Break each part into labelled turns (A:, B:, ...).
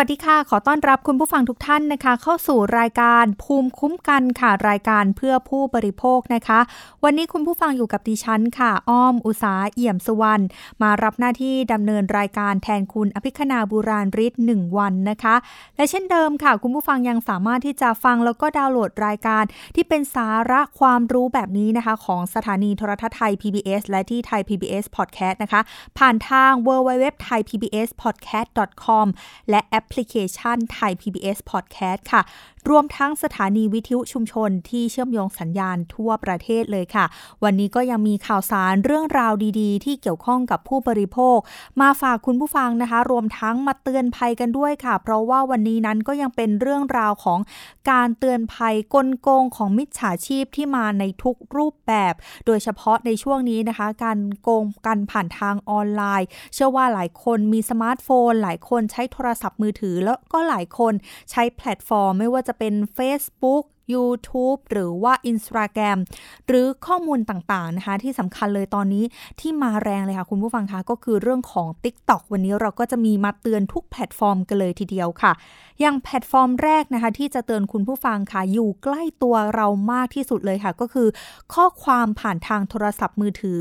A: วัสดีค่ะ ขอต้อนรับคุณผู้ฟังทุกท่านนะคะ เข้าสู่รายการภูมิคุ้มกันค่ะ รายการเพื่อผู้บริโภคนะคะ วันนี้คุณผู้ฟังอยู่กับดิฉันค่ะ อ้อมอุสาเอี่ยมสุวรรณ มารับหน้าที่ดำเนินรายการแทนคุณอภิคณาบุราริศหนึ่งวันนะคะ และเช่นเดิมค่ะ คุณผู้ฟังยังสามารถที่จะฟังแล้วก็ดาวน์โหลดรายการ ที่เป็นสาระความรู้แบบนี้นะคะ ของสถานีโทรทัศน์ไทย PBS และที่ไทย PBS Podcast นะคะ ผ่านทาง www thai pbs podcast com และแอปพลิเคชันไทย PBS Podcast ค่ะ รวมทั้งสถานีวิทยุชุมชนที่เชื่อมโยงสัญญาณทั่วประเทศเลยค่ะ วันนี้ก็ยังมีข่าวสารเรื่องราวดีๆ ที่เกี่ยวข้องกับผู้บริโภค มาฝากคุณผู้ฟังนะคะ รวมทั้งมาเตือนภัยกันด้วยค่ะ เพราะว่าวันนี้นั้นก็ยังเป็นเรื่องราวของการเตือนภัยกลโกงของมิจฉาชีพที่มาในทุกรูปแบบ โดยเฉพาะในช่วงนี้นะคะ การโกงกันผ่านทางออนไลน์ เชื่อว่าหลายคนมีสมาร์ทโฟน หลายคนใช้โทรศัพท์มือถือแล้วก็หลายคนใช้แพลตฟอร์ม ไม่ว่าจะเป็น Facebook YouTube หรือว่า Instagram หรือข้อมูลต่างๆนะคะ ที่สำคัญเลยตอนนี้ที่มาแรงเลยค่ะ คุณผู้ฟังคะก็คือเรื่องของ TikTok วันนี้เราก็จะมีมาเตือนทุกแพลตฟอร์มกันเลยทีเดียวค่ะ อย่างแพลตฟอร์มแรกนะคะ ที่จะเตือนคุณผู้ฟังค่ะ อยู่ใกล้ตัวเรามากที่สุดเลยค่ะ ก็คือ ข้อความผ่านทางโทรศัพท์มือถือ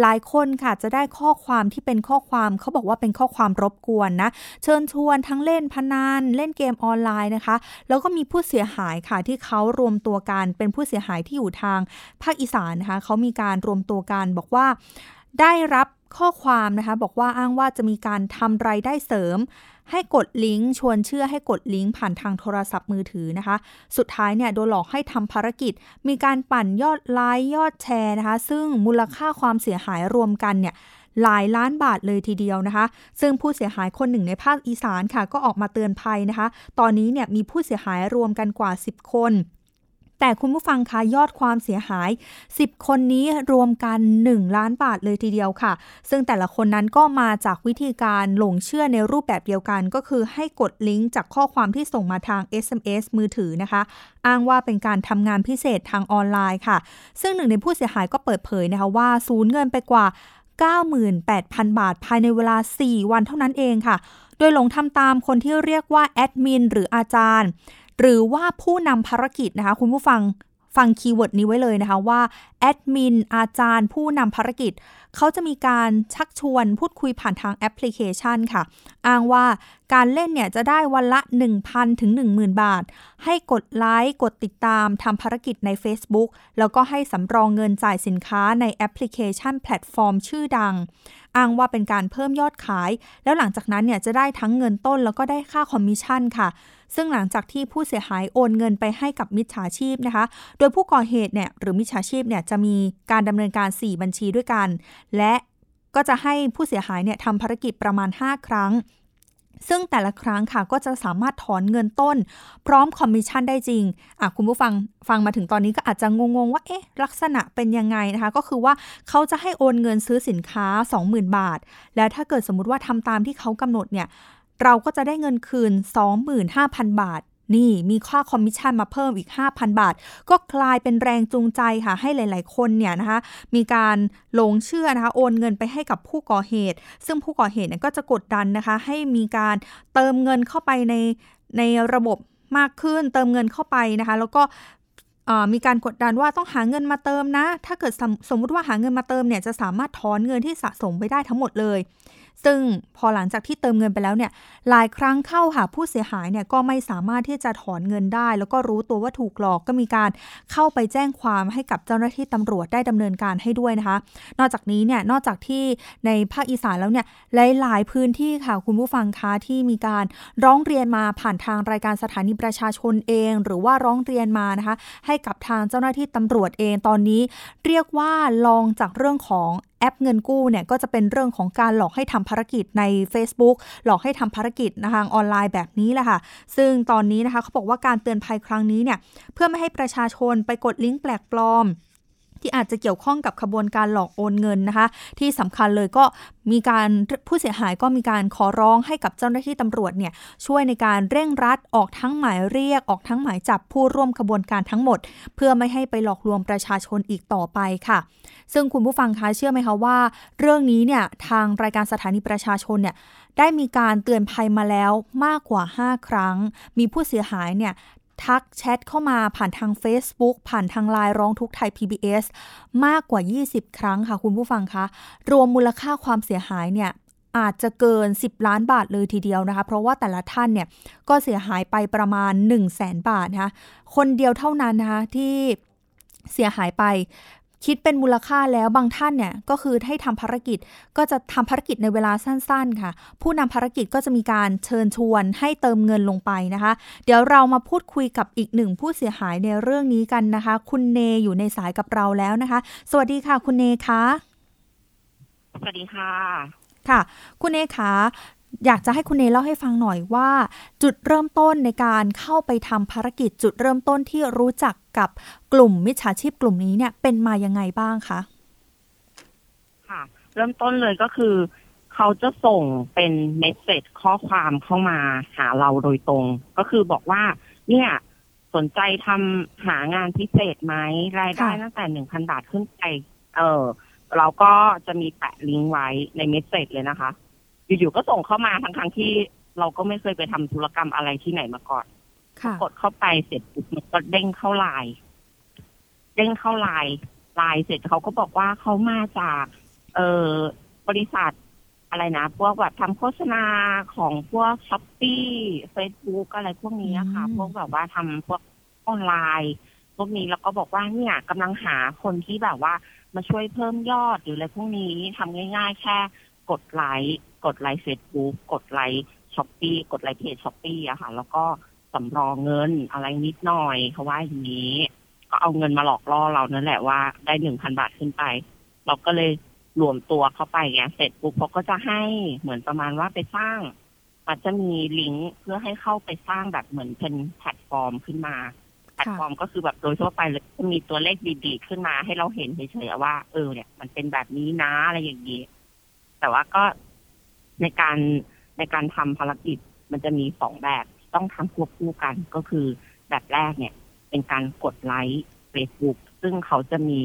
A: หลายคนค่ะจะได้ข้อความที่เป็นข้อความเขาบอกว่าเป็นข้อความรบกวนนะ เชิญชวนทั้งเล่นพนันเล่นเกมออนไลน์นะคะ แล้วก็มีผู้เสียหายค่ะที่เขารวมตัวกันเป็นผู้เสียหายที่อยู่ทางภาคอีสานนะคะเขามีการรวมตัวกันบอกว่าได้รับข้อความนะคะบอกว่าอ้างว่าจะมีการทำรายได้เสริม ให้กดลิงก์ชวนเชื่อให้กดลิงก์ผ่านทางโทรศัพท์มือถือนะคะ สุดท้ายเนี่ยโดนหลอกให้ทำภารกิจ มีการปั่นยอดไลค์ยอดแชร์นะคะ ซึ่งมูลค่าความเสียหายรวมกันเนี่ยหลายล้านบาทเลยทีเดียวนะคะ ซึ่งผู้เสียหายคนหนึ่งในภาคอีสานค่ะ ก็ออกมาเตือนภัยนะคะ ตอนนี้เนี่ยมีผู้เสียหายรวมกันกว่า 10 คน แต่คุณผู้ฟังคะยอดความเสียหาย 10 คนนี้รวมกัน 1 ล้านบาทเลยทีเดียวค่ะ ซึ่งแต่ละคนนั้นก็มาจากวิธีการหลงเชื่อในรูปแบบเดียวกัน ก็คือให้กดลิงก์จากข้อความที่ส่งมาทาง SMS มือถือนะคะ อ้างว่าเป็นการทำงานพิเศษทางออนไลน์ค่ะ ซึ่งหนึ่งในผู้เสียหายก็เปิดเผยนะคะว่าสูญเงินไปกว่า 98,000 บาท ภายในเวลา 4 วันเท่านั้นเองค่ะ โดยหลงทำตามคนที่เรียกว่าแอดมินหรืออาจารย์ หรือว่าผู้นำภารกิจนะคะ คุณผู้ฟังฟัง keyword นี้ไว้เลยนะคะว่าแอดมินอาจารย์ผู้นำภารกิจ เขาจะมีการชักชวนพูดคุยผ่านทางแอปพลิเคชันค่ะ อ้างว่า การเล่นเนี่ยจะได้วันละ 1,000 ถึง 10,000 บาท ให้กดไลค์ กดติดตามทำภารกิจใน Facebook แล้วก็ให้สำรองเงินจ่ายสินค้าในแอปพลิเคชันแพลตฟอร์มชื่อดัง อ้างว่าเป็นการเพิ่มยอดขาย แล้วหลังจากนั้นเนี่ยจะได้ทั้งเงินต้นแล้วก็ได้ค่าคอมมิชชั่นค่ะ ซึ่งหลังจากที่ผู้เสียหายโอนเงินไปให้กับมิจฉาชีพนะคะ โดยผู้ก่อเหตุเนี่ยหรือมิจฉาชีพเนี่ยจะมีการดำเนินการ 4 บัญชีด้วยกัน และก็จะให้ผู้เสียหายเนี่ยทำภารกิจประมาณ 5 ครั้ง ซึ่งแต่ละครั้งค่ะก็จะสามารถถอนเงินต้น พร้อมคอมมิชชั่นได้จริงอะคุณผู้ฟังฟังมาถึงตอนนี้ก็อาจจะงงๆว่าเอ๊ะลักษณะเป็นยังไงนะคะ ก็คือว่าเขาจะให้โอนเงินซื้อสินค้า 20,000 บาท แล้วถ้าเกิดสมมติว่าทำตามที่เขากำหนดเนี่ยเราก็จะได้เงินคืน 25,000 บาท นี่มีค่าคอมมิชชั่นมาเพิ่มอีก 5,000 บาท ก็กลายเป็นแรงจูงใจค่ะ ให้หลาย ๆ คนเนี่ยนะคะ มีการหลงเชื่อนะคะ โอนเงินไปให้กับผู้ก่อเหตุ ซึ่งผู้ก่อเหตุเนี่ยก็จะกดดันนะคะ ให้มีการเติมเงินเข้าไปในในระบบมากขึ้น เติมเงินเข้าไปนะคะ แล้วก็มีการกดดันว่าต้องหาเงินมาเติมนะ ถ้าเกิดสมสมมุติว่าหาเงินมาเติมเนี่ยจะสามารถถอนเงินที่สะสมไปได้ทั้งหมดเลย ซึ่งพอหลังจากที่เติมเงินไปแล้วเนี่ยหลายครั้งเข้าหาผู้เสียหายเนี่ยก็ไม่สามารถที่จะถอนเงินได้ แล้วก็รู้ตัวว่าถูกหลอกก็มีการเข้าไปแจ้งความให้กับเจ้าหน้าที่ตำรวจได้ดำเนินการให้ด้วยนะคะ นอกจากนี้เนี่ยนอกจากที่ในภาคอีสานแล้วเนี่ยหลาย ๆ พื้นที่ค่ะคุณผู้ฟังคะที่มีการร้องเรียนมาผ่านทางรายการสถานีประชาชนเอง หรือว่าร้องเรียนมานะคะให้กับทางเจ้าหน้าที่ตำรวจเองตอนนี้ เรียกว่าลองจากเรื่องของ อปเงินกู้เนี่ยก็จะเป็นเรื่องของการหลอกให้ทำภารกิจใน Facebook หลอกให้ทำภารกิจทางออนไลน์แบบนี้แหละค่ะ ซึ่งตอนนี้นะคะเขาบอกว่าการเตือนภัยครั้งนี้เนี่ยเพื่อไม่ให้ประชาชนไปกดลิงก์แปลกปลอมที่อาจจะเกี่ยวข้องกับขบวนการหลอกโอนเงินนะคะ ที่สำคัญเลยก็มีการผู้เสียหายก็มีการขอร้องให้กับเจ้าหน้าที่ตำรวจเนี่ยช่วยในการเร่งรัดออกทั้งหมายเรียกออกทั้งหมายจับผู้ร่วมขบวนการทั้งหมด เพื่อไม่ให้ไปหลอกลวงประชาชนอีกต่อไปค่ะ ซึ่งคุณผู้ฟังคะเชื่อไหมคะว่า เรื่องนี้เนี่ยทางรายการสถานีประชาชนเนี่ยได้มีการเตือนภัยมาแล้วมากกว่า 5 ครั้ง มีผู้เสียหายเนี่ยทักแชทเข้ามาผ่านทาง Facebook ผ่านทางไลน์ร้องทุกไทย PBS มากกว่า 20 ครั้งค่ะคุณผู้ฟังคะ รวมมูลค่าความเสียหายเนี่ยอาจจะเกิน 10 ล้านบาทเลยทีเดียวนะคะ เพราะว่าแต่ละท่านเนี่ยก็เสียหายไปประมาณ 1 0 0 0 0แสนบาทนะคะ คนเดียวเท่านั้นนะคะที่เสียหายไป คิดเป็นมูลค่าแล้วบางท่านเนี่ยก็คือให้ทำภารกิจก็จะทำภารกิจในเวลาสั้นๆ ค่ะ ผู้นำภารกิจก็จะมีการเชิญชวนให้เติมเงินลงไปนะคะ เดี๋ยวเรามาพูดคุยกับอีกหนึ่งผู้เสียหายในเรื่องนี้กันนะคะ คุณเนอยู่ในสายกับเราแล้วนะคะ สวัสดีค่ะ คุณเนคะ
B: สวัสดีค่ะ
A: ค่ะ คุณเนคะ อยากจะให้คุณเนเล่าให้ฟังหน่อยว่า จุดเริ่มต้นในการเข้าไปทำภารกิจจุดเริ่มต้นที่รู้จักกับกลุ่มมิจฉาชีพกลุ่มนี้เนี่ยเป็นมายังไงบ้างคะ
B: ค่ะ เริ่มต้นเลยก็คือ เขาจะส่งเป็นเมสเซจข้อความเข้ามาหาเราโดยตรง ก็คือบอกว่า เนี่ยสนใจทำหางานพิเศษไหมรายได้ตั้งแต่หนึ่งพันบาทขึ้นไป เออเราก็จะมีแปะลิงก์ไว้ใน message เลยนะคะ อยู่ๆก็ส่งเข้ามาทั้งๆที่เราก็ไม่เคยไปทำธุรกรรมอะไรที่ไหนมาก่อนกดเข้าไปเสร็จปุ๊บมันก็เด้งเข้าไลน์เด้งเข้าไลน์ไลน์เสร็จเขาก็บอกว่าเขามาจาก เออบริษัทอะไรนะพวกแบบทำโฆษณาของพวก Shopee เฟซบุ๊กอะไรพวกนี้ค่ะ พวกแบบว่าทำพวกออนไลน์ พวกนี้แล้วก็บอกว่าเนี่ยกำลังหาคนที่แบบว่ามาช่วยเพิ่มยอดหรืออะไรพวกนี้ทำง่าย ๆ แค่ กดไลค์กดไลค์เฟซบุ๊กกดไลค์ Shopee กดไลค์เพจ Shopee อะค่ะ แล้วก็สำรองเงินอะไรนิดหน่อยเขาว่าอย่างนี้ ก็เอาเงินมาหลอกล่อเรานั่นแหละว่าได้หนึ่งพันบาทขึ้นไป เราก็เลยหลวมตัวเข้าไปไงเสร็จปุ๊บเขาก็จะให้เหมือนประมาณว่าไปสร้างอาจจะมีลิงก์เพื่อให้เข้าไปสร้างแบบเหมือนเป็นแพลตฟอร์มขึ้นมาแพลตฟอร์มก็คือแบบโดยทั่วไปจะมีตัวเลขดีๆขึ้นมาให้เราเห็นเฉยๆว่า เออเนี่ย มันเป็นแบบนี้นะอะไรอย่างนี้ แต่ว่าก็ในการในการทำภารกิจมันจะมีสองแบบต้องทำควบคู่กันก็คือแบบแรกเนี่ย เป็นการกดไลค์เฟซบุ๊กซึ่งเขาจะมี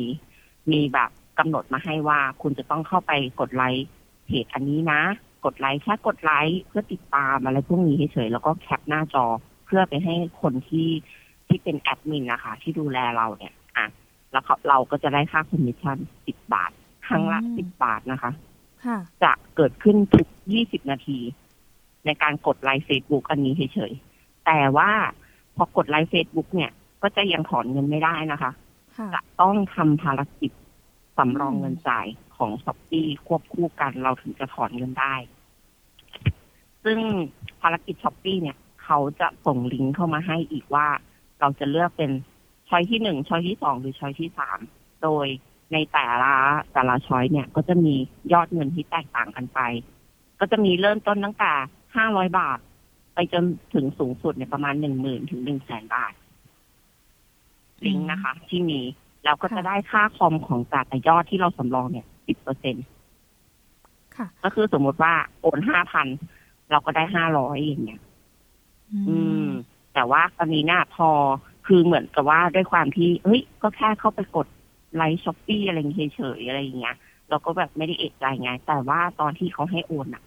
B: มีแบบกำหนดมาให้ว่า คุณจะต้องเข้าไปกดไลค์เพจอันนี้นะ กดไลค์แค่กดไลค์เพื่อติดตามอะไรพวกนี้เฉยๆแล้วก็แคปหน้าจอเพื่อไปให้คนที่ที่เป็นแอดมินนะคะ ที่ดูแลเราเนี่ย อะ แล้วเราก็จะได้ค่าคอมมิชชั่นสิบบาท ครั้งละสิบบาทนะคะ จะเกิดขึ้นทุก 20 นาที ในการกดไลค์เฟซบุ๊กอันนี้เฉยๆ แต่ว่าพอกดไลค์เฟซบุ๊กเนี่ย ก็จะยังถอนเงินไม่ได้นะคะ จะต้องทำภารกิจสำรองเงินจ่ายของช้อปปี้ควบคู่กันเราถึงจะถอนเงินได้ ซึ่งภารกิจช้อปปี้เนี่ย เขาจะส่งลิงก์เข้ามาให้อีกว่า เราจะเลือกเป็น choice ที่หนึ่ง choice ที่สองหรือ choice ที่สาม โดย ในแต่ละแต่ละ choice เนี่ย ก็จะมียอดเงินที่แตกต่างกันไป ก็จะมีเริ่มต้นตั้งแต่ห้าร้อยบาท ไปจนถึงสูงสุดเนี่ยประมาณหนึ่งหมื่นถึงหนึ่งแสนบาท ลิงก์นะคะ ที่มีแล้วก็จะได้ค่าคอมของจากแต่ยอดที่เราสำรองเนี่ยสิบเปอร์เซ็นต์ก็คือสมมติว่าโอนห้าพันเราก็ได้ห้าร้อยอย่างเงี้ย อืม แต่ว่าตอนนี้เนี่ยพอคือเหมือนกับว่าด้วยความที่ เฮ้ย ก็แค่เข้าไปกด ไลค์ช้อปปี้อะไรเฉยๆอะไรอย่างเงี้ยเราก็แบบไม่ได้เอกใจไง แต่ว่าตอนที่เขาให้โอนอะ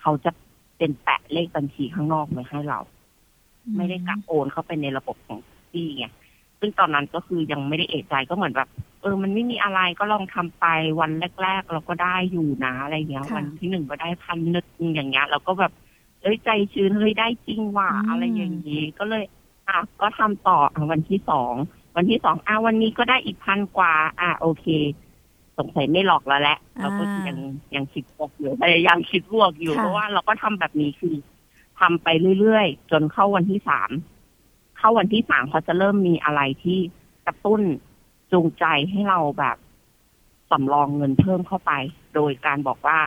B: เขาจะเป็นแปะเลขบัญชีข้างนอกไว้ให้เรา ไม่ได้กลับโอนเข้าไปในระบบของพี่ไงซึ่งตอนนั้นก็คือยังไม่ได้เอกใจก็เหมือนแบบ เออ มันไม่มีอะไรก็ลองทำไปวันแรก ๆ เราก็ได้อยู่นะอะไรเงี้ย วันที่หนึ่งก็ได้พันนึกอย่างเงี้ยเราก็แบบเอ้ยใจชื้นเฮ้ยได้จริงว่ะอะไรอย่างงี้ก็เลยอะก็ทำต่อวันที่สอง วันที่สองอ่าวันนี้ก็ได้อีกพันกว่า อ่าโอเค สงสัยไม่หลอกแล้วแหละเราก็ยังยังคิดบวกอยู่พยายามคิดบวกอยู่เพราะว่าเราก็ทำแบบนี้คือทำไปเรื่อยๆ จนเข้าวันที่สามเข้าวันที่สามเขาจะเริ่มมีอะไรที่กระตุ้นจูงใจให้เราแบบสำรองเงินเพิ่มเข้าไป โดยการบอกว่า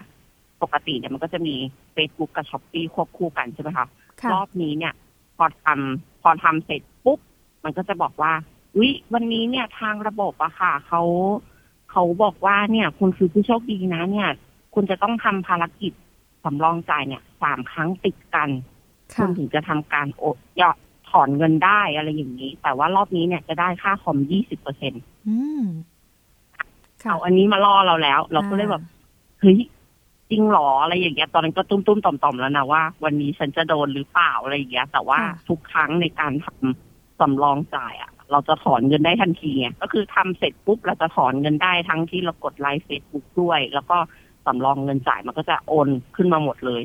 B: ปกติเนี่ยมันก็จะมี Facebook กับช้อปปี้ควบคู่กันใช่ไหมคะรอบนี้เนี่ย พอทำพอทำเสร็จปุ๊บ มันก็จะบอกว่า วิวันนี้เนี่ยทางระบบอะค่ะเขาเขาบอกว่าเนี่ยคุณคือผู้โชคดีนะ เนี่ย คุณจะต้องทำภารกิจสำรองจ่ายเนี่ยสามครั้งติดกัน
A: ค่ะ
B: คุณถึงจะทำการโอนยอดถอนเงินได้อะไรอย่างนี้ แต่ว่ารอบนี้เนี่ยจะได้ค่าคอมยี่สิบเปอร์เซ็น
A: อืมค่ะ
B: เอาอันนี้มาล่อเราแล้ว เราก็เลยแบบเฮ้ยจริงเหรออะไรอย่างเงี้ยตอนนั้นก็ตุ้มตุ้มๆต่อมๆแล้วนะว่า วันนี้ฉันจะโดนหรือเปล่าอะไรอย่างเงี้ย แต่ว่า
A: ค่ะ
B: ทุกครั้งในการทำสำรองจ่ายอะ เราจะถอนเงินได้ทันทีไงก็คือทำเสร็จปุ๊บเราจะถอนเงินได้ทั้งที่เรากดไลค์เฟซบุ๊กด้วย แล้วก็สำรองเงินจ่ายมันก็จะโอนขึ้นมาหมดเลย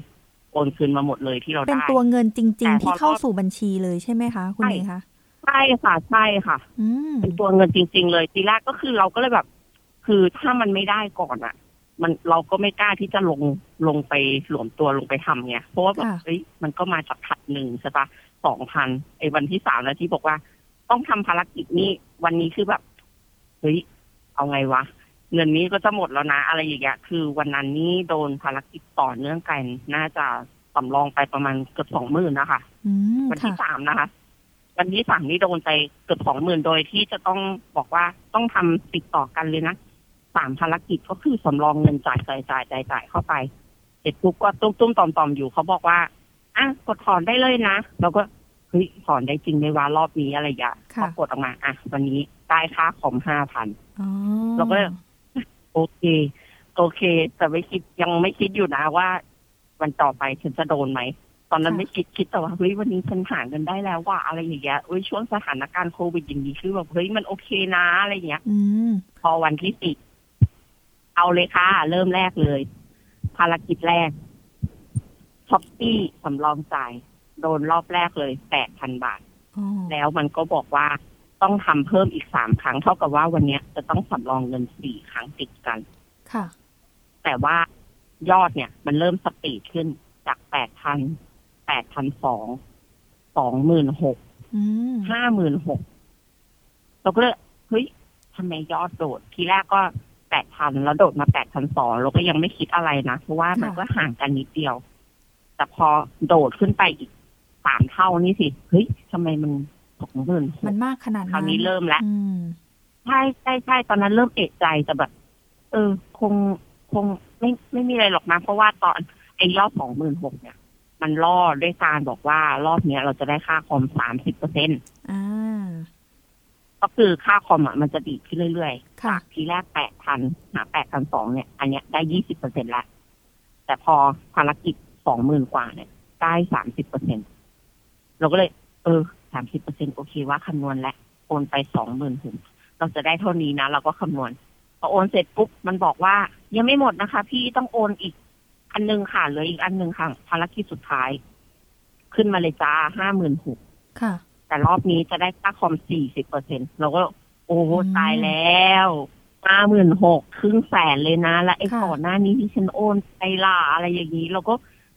B: โอนคืนมาหมดเลยที่เรา
A: เป็น
B: ได้
A: ตัวเงินจริง
B: แต่
A: ๆที่
B: พอ
A: เข้าสู่บัญชีเลยใช่ไหมคะคุณ
B: ใช่
A: เอคะ
B: ใช่ค่ะใช่ค่ะ
A: อืม
B: เป็นตัวเงินจริง ๆ เลยทีแรกก็คือเราก็เลยแบบ คือถ้ามันไม่ได้ก่อนอะ มันเราก็ไม่กล้าที่จะลงลงไปหลวมตัวลงไปทำไงเพราะว่าแบบ
A: ค่ะ
B: เฮ้ยมันก็มาจากขัดหนึ่งใช่ปะสองพันไอ้วันที่สามแล้วที่บอกว่า ต้องทำภารกิจนี้วันนี้คือแบบเฮ้ยเอาไงวะเงินนี้ก็จะหมดแล้วนะ อะไรอย่างเงี้ยคือวันนั้นนี่โดนภารกิจต่อเนื่องกันน่าจะสำรองไปประมาณเกือบสองหมื่นนะคะ
A: อืม
B: วัน
A: ค่ะ
B: ที่สามนะคะ วันที่สามนี่โดนไปเกือบสองหมื่นโดยที่จะต้องบอกว่าต้องทำติดต่อกันเลยนะสามภารกิจก็คือสำรองเงินจ่ายจ่ายจ่ายจ่ายจ่ายเข้าไปเสร็จปุ๊บก็ตุ้มตุ้มต่อมต่อมอยู่เขาบอกว่าอะกดถอนได้เลยนะเราก็ เฮ้ยถอนได้จริงในวารอบนี้อะไรอย่าง
A: ค่ะ
B: พอกดออกมาอะวันนี้ได้ค่าคอมห้าพัน
A: อ๋อ
B: เราก็เลยโอเค โอเค แต่ไม่คิดยังไม่คิดอยู่นะว่า วันต่อไปฉันจะโดนไหม ตอนนั้นไม่คิดคิดแต่ว่าเฮ้ยวันนี้ฉันหาเงินได้แล้วว่าอะไรอย่างเงี้ยเอ้ยช่วงสถานการณ์โควิดอย่างนี้คือแบบเฮ้ยมันโอเคนะอะไรอย่างเงี้ย
A: อืม
B: พอวันที่สิบเอาเลยค่ะ เริ่มแรกเลย ภารกิจแรกช้อปปี้สำรองจ่าย โดนรอบแรกเลยแปดพันบาท
A: อ๋อ
B: แล้วมันก็บอกว่าต้องทำเพิ่มอีกสามครั้ง เท่ากับว่าวันเนี้ยจะต้องสำรองเงินสี่ครั้งติดกัน
A: ค่ะ
B: แต่ว่ายอดเนี่ย มันเริ่มสปีดขึ้นจากแปดพันแปดพันสองสองหมื่นหก
A: อืม
B: ห้าหมื่นหกเราก็เลยเฮ้ยทำไมยอดโดด ทีแรกก็แปดพันแล้วโดดมาแปดพันสองเราก็ยังไม่คิดอะไรนะ เพราะว่ามันก็ห่างกันนิดเดียว แต่พอโดดขึ้นไปอีก สามเท่านี่สิ เฮ้ยทำไมมันสองหมื่นห
A: มัน
B: ก
A: มากขนาด
B: คราว
A: นั้น
B: นี้เริ่มแล้ว
A: อืม
B: ใช่ใช่ใช่ตอนนั้นเริ่มเอะใจแต่แบบ เออ คงคงไม่ไม่มีอะไรหรอกนะเพราะว่าตอนไอ้รอบสองหมื่นหกเนี่ย มันล่อด้วยการบอกว่ารอบเนี้ย เราจะได้ค่าคอมสามสิบเปอร์เซ็น
A: อ่า
B: ก็คือค่าคอมอะมันจะดีดขึ้นเรื่อยๆ
A: ค่ะ
B: จากทีแรกแปดพันหาแปดพันสองเนี่ย อันเนี้ยได้ยี่สิบเปอร์เซ็นละแต่พอภารกิจสองหมื่นกว่าเนี่ย ได้สามสิบเปอร์เซ็น เราก็เลย เออสามสิบเปอร์เซ็นโอเคว่าคำนวณแล้วโอนไปสองหมื่นถึงเราจะได้เท่านี้นะ เราก็คำนวณพอโอนเสร็จปุ๊บมันบอกว่า ยังไม่หมดนะคะ พี่ต้องโอนอีกอันหนึงค่ะเหลืออีกอันหนึงค่ะภารกิจสุดท้าย ขึ้นมาเลยจ้าห้าหมื่นหก
A: ค่ะ
B: แต่รอบนี้จะได้ค่าคอมสี่สิบเปอร์เซ็นเราก็ โอ้
A: อืม
B: ตายแล้วห้าหมื่นหกครึ่งแสนเลยนะ แล้วไอ้
A: ค่ะ
B: ก่อนหน้านี้ที่ฉันโอนไปล่าอะไรอย่างนี้ เราก็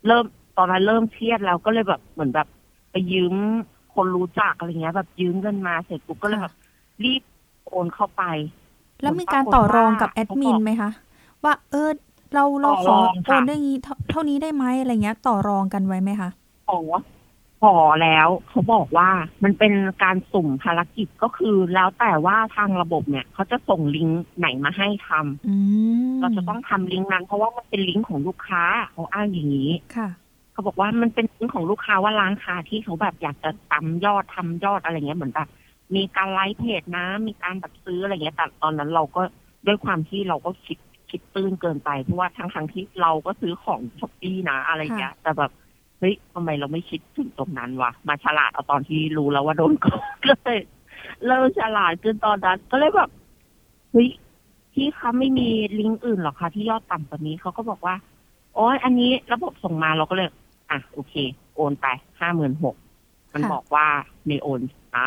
B: เริ่มตอนนั้นเริ่มเครียดแล้วก็เลยแบบเหมือนแบบ ไปยืมคนรู้จักอะไรเงี้ย แบบยืมเงินมาเสร็จปุ๊บก็เลยแบบรีบโอนเข้าไป
A: แล้วมีการต่อรองกับแอดมิน
B: เขาบอก
A: ไหมคะ ว่าเออเราเราขอ
B: ต่อรอง
A: โอ
B: ค่ะ
A: นได้งี้เท่าเท่านี้ได้ไหมอะไรเงี้ย ต่อรองกันไว้ไหมคะ
B: ขอขอแล้วเขาบอกว่ามันเป็นการสุ่มภารกิจก็คือแล้วแต่ว่าทางระบบเนี่ยเขาจะส่งลิงก์ไหนมาให้ทำ
A: อืม
B: เราจะต้องทำลิงก์นั้น เพราะว่ามันเป็นลิงก์ของลูกค้าเขาอ้างอย่างนี้
A: ค่ะ
B: เขาบอกว่ามันเป็นลิงก์ของลูกค้าว่าร้านค้าที่เขาแบบอยากจะตำยอดทำยอดอะไรเงี้ยเหมือนแบบมีการไลฟ์เพจนะ มีการแบบซื้ออะไรเงี้ยแต่ตอนนั้นเราก็ด้วยความที่เราก็คิดคิดตื้นเกินไปเพราะว่าทั้งทั้งๆที่เราก็ซื้อของช้อปปี้นะอะไรเงี้ยแต่แบบเฮ้ยทำไมเราไม่คิดถึงตรงนั้นวะมาฉลาดเอาตอนที่รู้แล้วว่าโดนโกงก็เลยเริ่มฉลาดขึ้นตอนนั้นก็เลยแบบเฮ้ยพี่คะไม่มีลิงก์อื่นหรอคะที่ยอดต่ำกว่านี้เขาก็บอกว่าโอ้ยอันนี้ระบบส่งมาเราก็เลย อะโอเค โอนไปห้าหมื่นหกมัน
A: ค่ะ
B: บอกว่าในโอนช้า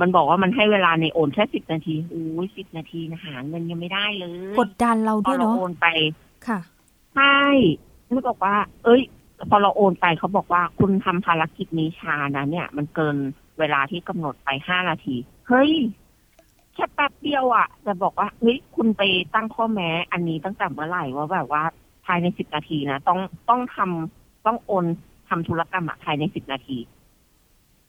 B: มันบอกว่ามันให้เวลาในโอนแค่สิบนาทีอุ้ยสิบนาทีนะหาเงินยังไม่ได้เลย
A: กดดันเรา
B: พ
A: ด้
B: อ
A: วย
B: เรา
A: เนาะ
B: โอนไป
A: ค่ะ
B: ใช่มันบอกว่า เอ้ย พอเราโอนไปเขาบอกว่าคุณทำภารกิจนี้ช้านะเนี่ย มันเกินเวลาที่กำหนดไปห้านาที เฮ้ยแค่แป๊บเดียวอะ่ะแต่บอกว่าเฮ้ยคุณไปตั้งข้อแม้ อันนี้ตั้งแต่เมื่อไหร่ว่าแบบว่าภายในสิบนาทีนะต้องต้องทำ ต้องโอนทำธุรกรรมอะภายในสิบนาที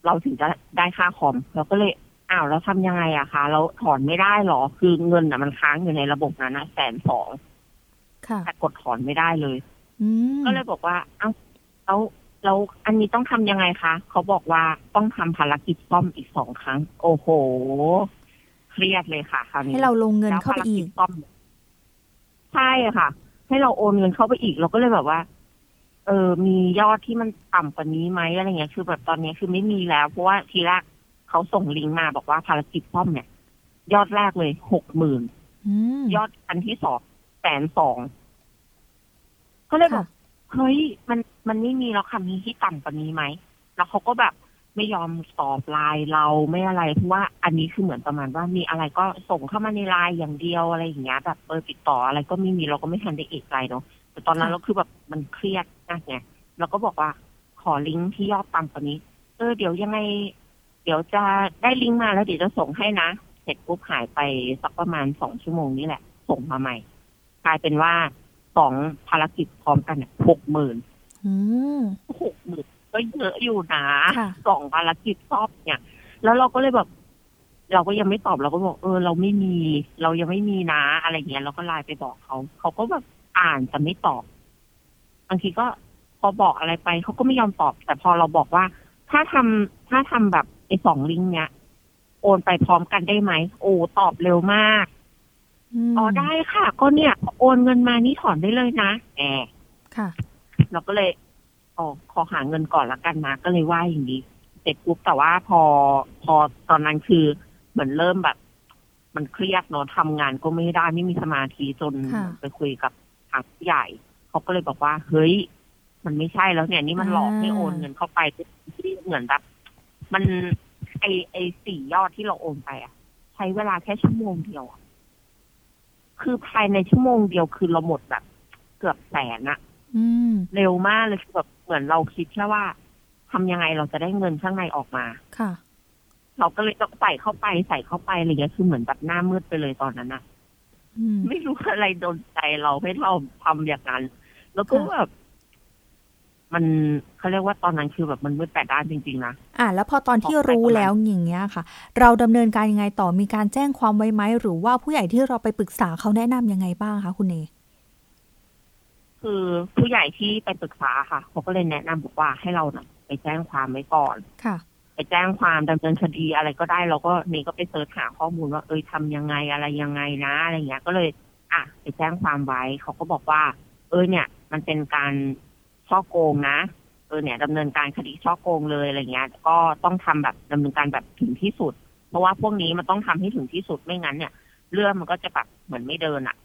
B: เราถึงจะได้ค่าคอมเราก็เลยอ้าวแล้วทำยังไงอะคะเราถอนไม่ได้หรอ คือเงินอะมันค้างอยู่ในระบบนั้นนะแสนสอง
A: ค่ะ
B: แต่กดถอนไม่ได้เลย
A: อืม
B: ก็เลยบอกว่า เอ้าแล้วแล้วอันนี้ต้องทำยังไงคะ เขาบอกว่าต้องทำภารกิจซ่อมอีกสองครั้ง โอ้โห เครียดเลยค่ะคราวนี้
A: ให้เราลงเงิน
B: แล้ว
A: เข้าไปอีก
B: ภรจซ่อมใช่ค่ะ ให้เราโอนเงินเข้าไปอีก เราก็เลยแบบว่าเออมียอดที่มันต่ำกว่านี้ไหมอะไรเงี้ยคือแบบตอนนี้คือไม่มีแล้ว เพราะว่าทีแรกเขาส่งลิงก์มาบอกว่าภารกิจซ่อมเนี่ย ยอดแรกเลยหกหมื่น
A: อืม
B: ยอดอันที่สองแสนสองก็เลยบอก
A: ค่ะ
B: เฮ้ยมันมันไม่มีแล้วค่ะมีที่ต่ำกว่านี้ไหมแล้วเขาก็แบบไม่ยอมตอบไลน์เราไม่อะไรเพราะว่าอันนี้คือเหมือนประมาณว่ามีอะไรก็ส่งเข้ามาในไลน์อย่างเดียวอะไรอย่างเงี้ยแบบเบอร์ติดต่ออะไรก็ไม่มีเราก็ไม่ทันได้เอกใจเนาะแต่ตอนนั้นเราคือแบบมันเครียด มากไงเราก็บอกว่าขอลิงก์ที่ยอดต่ำกว่านี้ เออเดี๋ยวยังไง เดี๋ยวจะได้ลิงก์มาแล้วเดี๋ยวจะส่งให้นะ เสร็จปุ๊บหายไปสักประมาณสองชั่วโมงนี่แหละ ส่งมาใหม่ กลายเป็นว่าสองภารกิจพร้อมกันเนี่ยหกหมื่น
A: อืม
B: หกหมื่นก็เยอะอยู่นะ
A: ค่ะ
B: สองภารกิจชอบเนี่ย แล้วเราก็เลยแบบ เราก็ยังไม่ตอบเราก็บอก เออ เราไม่มี เรายังไม่มีนะ อะไรเงี้ยเราก็ไลน์ไปบอกเขา เขาก็แบบอ่านแต่ไม่ตอบ บางทีก็พอบอกอะไรไปเขาก็ไม่ยอมตอบ แต่พอเราบอกว่า ถ้าทำถ้าทำแบบไอ้สองลิงก์เนี้ย โอนไปพร้อมกันได้ไหมโอ้ตอบเร็วมาก
A: ม
B: อ๋อได้ค่ะ ก็เนี่ย โอนเงินมานี่ถอนได้เลยนะแอบ
A: ค่ะ
B: เราก็เลยอ๋อขอหาเงินก่อนละกันนะก็เลยว่าอย่างนี้เสร็จปุ๊บแต่ว่าพอพอตอนนั้นคือเหมือนเริ่มแบบ มันเครียดเนาะทำงานก็ไม่ได้ไม่มีสมาธิจน
A: ค่ะ
B: ไปคุยกับทางผู้ใหญ่ เขาก็เลยบอกว่า เฮ้ย มันไม่ใช่แล้วเนี่ยนี่มันหลอกให้โอนเงินเข้าไปที่เหมือนแบบมันไอไอสี่ยอดที่เราโอนไปอะใช้เวลาแค่ชั่วโมงเดียวอะคือภายในชั่วโมงเดียวคือเราหมดแบบ เกือบแสนอะ
A: อืม
B: เร็วมากเลยคือแบบเหมือนเราคิดแค่ว่าทำยังไงเราจะได้เงินข้างในออกมา
A: ค่ะ
B: เราก็เลยต้องใส่เข้าไปใส่เข้าไปอะไรเงี้ยคือเหมือนแบบหน้ามืดไปเลยตอนนั้นอะ
A: อืม
B: ไม่รู้อะไรโดนใจเราให้เราทำอย่างนั้น แล้วก็
A: ค่ะ
B: แบบมันเขาเรียกว่าตอนนั้นคือแบบมันมืดแปดด้านจริง ๆ นะ
A: อะแล้วพอตอนที่
B: ออกไป
A: รู้
B: ประมาณ
A: แล้วอย่างเงี้ยค่ะ เราดำเนินการยังไงต่อมีการแจ้งความไว้ไหมหรือว่าผู้ใหญ่ที่เราไปปรึกษาเขาแนะนำยังไงบ้างคะคุณเน
B: คือผู้ใหญ่ที่ไปปรึกษาค่ะเขาก็เลยแนะนำบอกว่าให้เราน่ะไปแจ้งความไว้ก่อน
A: ค่ะ
B: ไปแจ้งความดำเนินคดีอะไรก็ได้ เราก็นี่ก็ไปเสิร์ชหาข้อมูลว่าเอยทำยังไงอะไรยังไงนะอะไรเงี้ย ก็เลย อะไปแจ้งความไว้เขาก็บอกว่า เออเนี่ย มันเป็นการช่อโกงนะเออเนี่ยดำเนินการคดีช่อโกงเลยอะไรเงี้ย ก็ต้องทำแบบดำเนินการแบบถึงที่สุด เพราะว่าพวกนี้มันต้องทำให้ถึงที่สุดไม่งั้นเนี่ย เรื่องมันก็จะแบบเหมือนไม่เดินอะ่ะ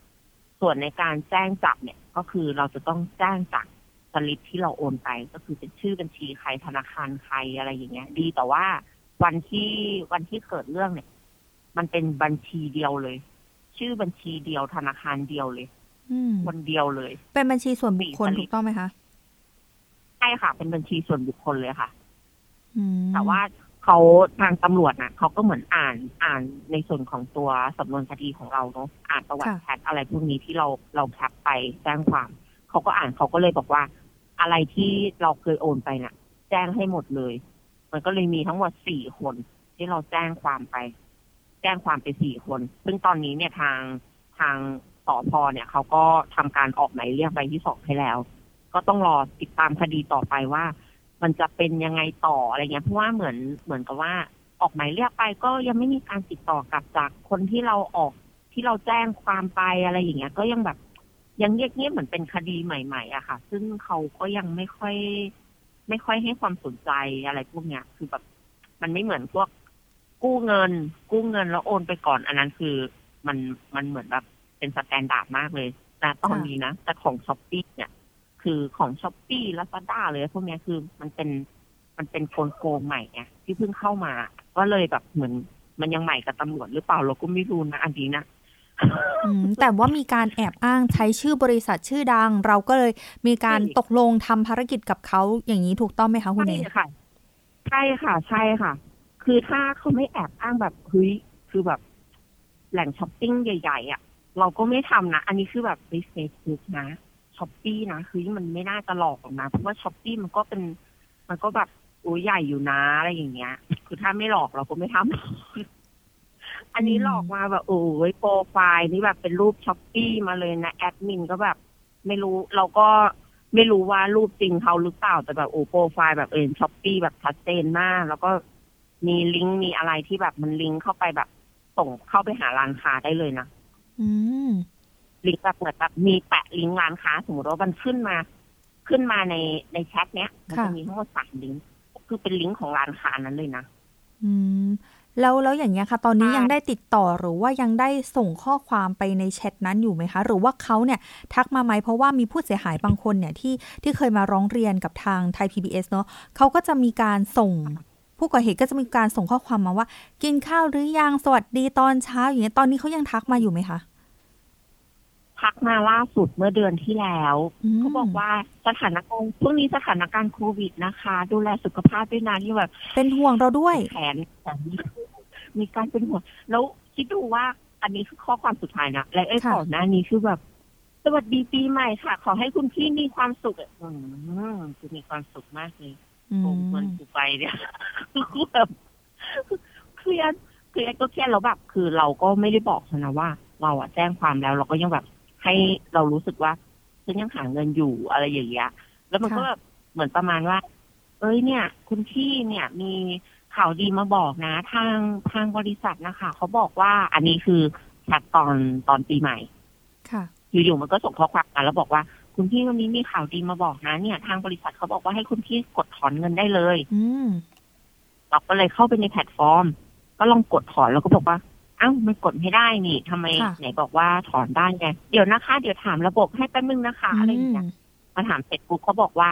B: ส่วนในการแจ้งจับเนี่ย ก็คือเราจะต้องแจ้งจากสลิปที่เราโอนไป ก็คือเป็นชื่อบัญชีใครธนาคารใครอะไรอย่างเงี้ย ดีแต่ว่าวันที่วันที่เกิดเรื่องเนี่ย มันเป็นบัญชีเดียวเลย ชื่อบัญชีเดียวธนาคารเดียวเลย
A: อืม
B: คนเดียวเลย
A: เป็นบัญชีส่วนบุคคล
B: สี่สลิป
A: ถูกต้องไหมคะ
B: ใช่ค่ะ เป็นบัญชีส่วนบุคคลเลยค่ะ
A: อืม
B: แต่ว่าเขาทางตำรวจนะเขาก็เหมือนอ่านอ่านในส่วนของตัวสำนวนคดีของเราเนาะอ่านประวัติแชทอะไรพวกนี้ที่เราเราแคปไปแจ้งความเขาก็อ่านเขาก็เลยบอกว่า อะไรที่เราเคยโอนไปน่ะ แจ้งให้หมดเลย มันก็เลยมีทั้งหมดสี่คน ที่เราแจ้งความไป แจ้งความไปสี่คน ซึ่งตอนนี้เนี่ยทางทาง สอพเนี่ยเขาก็ทำการออกหมายเรียกใบที่สองให้แล้ว ก็ต้องรอติดตามคดีต่อไปว่า มันจะเป็นยังไงต่ออะไรเงี้ยเพราะว่าเหมือนเหมือนกับว่าออกหมายเรียกไปก็ยังไม่มีการติดต่อกลับจากคนที่เราออกที่เราแจ้งความไปอะไรอย่างเงี้ย ก็ยังแบบ ยังเงียบๆเหมือนเป็นคดีใหม่ ๆอะค่ะ ซึ่งเขาก็ยังไม่ค่อย ไม่ค่อยให้ความสนใจอะไรพวกเนี้ย คือแบบ มันไม่เหมือนพวกกู้เงิน กู้เงินแล้วโอนไปก่อน อันนั้นคือมันมันเหมือนแบบ เป็น standard มากเลยนะตอนนี้นะ แต่ของช้อปปี้เนี่ย คือของช้อปปี้ลาซาด้าเลยพวกเนี้ยคือมันเป็นมันเป็นกลโกงใหม่ไงที่เพิ่งเข้ามา ก็เลยแบบเหมือนมันยังใหม่กับตำรวจหรือเปล่าเราก็ไม่รู้นะอันนี้นะ
A: อืมแต่ว่ามีการแอบอ้างใช้ชื่อบริษัทชื่อดัง เราก็เลยมีการ
B: ใช่
A: ตกลงทำภารกิจกับเขาอย่างนี้ถูกต้องไหมคะคุณ
B: ใช่
A: เน
B: ค่ะใช่ค่ะ ใช่ค่ะ คือถ้าเขาไม่แอบอ้างแบบเฮ้ยคือแบบแหล่งช้อปปิ้งใหญ่ ๆ อะ เราก็ไม่ทำนะ อันนี้คือแบบในเฟซบุ๊กนะช้อปปี้นะ คือมันไม่น่าจะหลอกหรอกนะ เพราะว่าช้อปปี้มันก็เป็น มันก็แบบโอ้ยใหญ่อยู่นะอะไรอย่างเงี้ย คือถ้าไม่หลอกเราก็ไม่ทำอันนี้หลอกมาแบบโอ้ยโปรไฟล์นี่แบบเป็นรูปช้อปปี้มาเลยนะแอดมินก็แบบ ไม่รู้เราก็ไม่รู้ว่ารูปจริงเขาหรือเปล่าแต่แบบโอ้โปรไฟล์แบบเป็นช้อปปี้แบบชัดเจนมาก แล้วก็มีลิงก์มีอะไรที่แบบมันลิงก์เข้าไปแบบส่งเข้าไปหาร้านค้าได้เลยนะ ลิงก์แบบเหมือนแบบมีแปะลิงก์ร้านค้า สมมติว่ามันขึ้นมาขึ้นมาในในแชทเนี้ยมันจะมีทั้งหมดสามลิงก์คือเป็นลิงก์ของร้านค้านั้นเลยนะ
A: อืมแล้วแล้วอย่างเงี้ยค่ะ ตอนนี้
B: ใช่
A: ยังได้ติดต่อหรือว่ายังได้ส่งข้อความไปในแชทนั้นอยู่ไหมคะ หรือว่าเขาเนี่ยทักมาไหมเพราะว่ามีผู้เสียหายบางคนเนี่ยที่ที่เคยมาร้องเรียนกับทางไทย PBS เนอะเขาก็จะมีการส่ง ผู้ก่อเหตุก็จะมีการส่งข้อความมาว่า กินข้าวหรือยังสวัสดีตอนเช้าอย่างเงี้ยตอนนี้เขายังทักมาอยู่ไหมคะ
B: ทักมาล่าสุดเมื่อเดือนที่แล้ว
A: ม
B: เขาบอกว่าสถานการณ์ช่วงนี้สถานการณ์โควิดนะคะ ดูแลสุขภาพด้วยนะที่แบบ
A: เป็นห่วงเราด้วย
B: แผนแผนมีการเป็นห่วงแล้วคิดดูว่าอันนี้คือข้อความสุดท้ายนะและไอ้
A: ค่ะ
B: ก่อนหน้านี้คือแบบสวัสดีปีใหม่ค่ะ ขอให้คุณพี่มีความสุขอะอืมคือมีความสุขมากเลย
A: อื
B: โอ้
A: ม
B: มันกูไปเนี่ยคือแบบเครียดเครียดก็เครียดแล้วแบบคือเราก็ไม่ได้บอกเขานะว่า เราอะแจ้งความแล้ว เราก็ยังแบบให้เรารู้สึกว่าฉันยังหาเงินอยู่อะไรอย่างเงี้ยแล้วมันก็แบบเหมือนประมาณว่า เอ้ยเนี่ย คุณพี่เนี่ยมีข่าวดีมาบอกนะ ทางทางบริษัทนะคะเขาบอกว่าอันนี้คือแชทตอนตอนปีใหม่
A: ค่ะ
B: อยู่ๆมันก็ส่งข้อความมาแล้วบอกว่า คุณพี่วันนี้มีข่าวดีมาบอกนะเนี่ย ทางบริษัทเขาบอกว่าให้คุณพี่กดถอนเงินได้เลย
A: อืม
B: เราก็เลยเข้าไปในแพลตฟอร์ม ก็ลองกดถอนแล้วก็บอกว่าเอ้ามันกดไม่ได้นี่ทำไม
A: ค่ะ
B: ไหนบอกว่าถอนได้ไงเดี๋ยวนะคะ เดี๋ยวถามระบบให้แป๊บนึงนะคะอะไรอย่างเงี้ยมาถามเสร็จปุ๊บเขาบอกว่า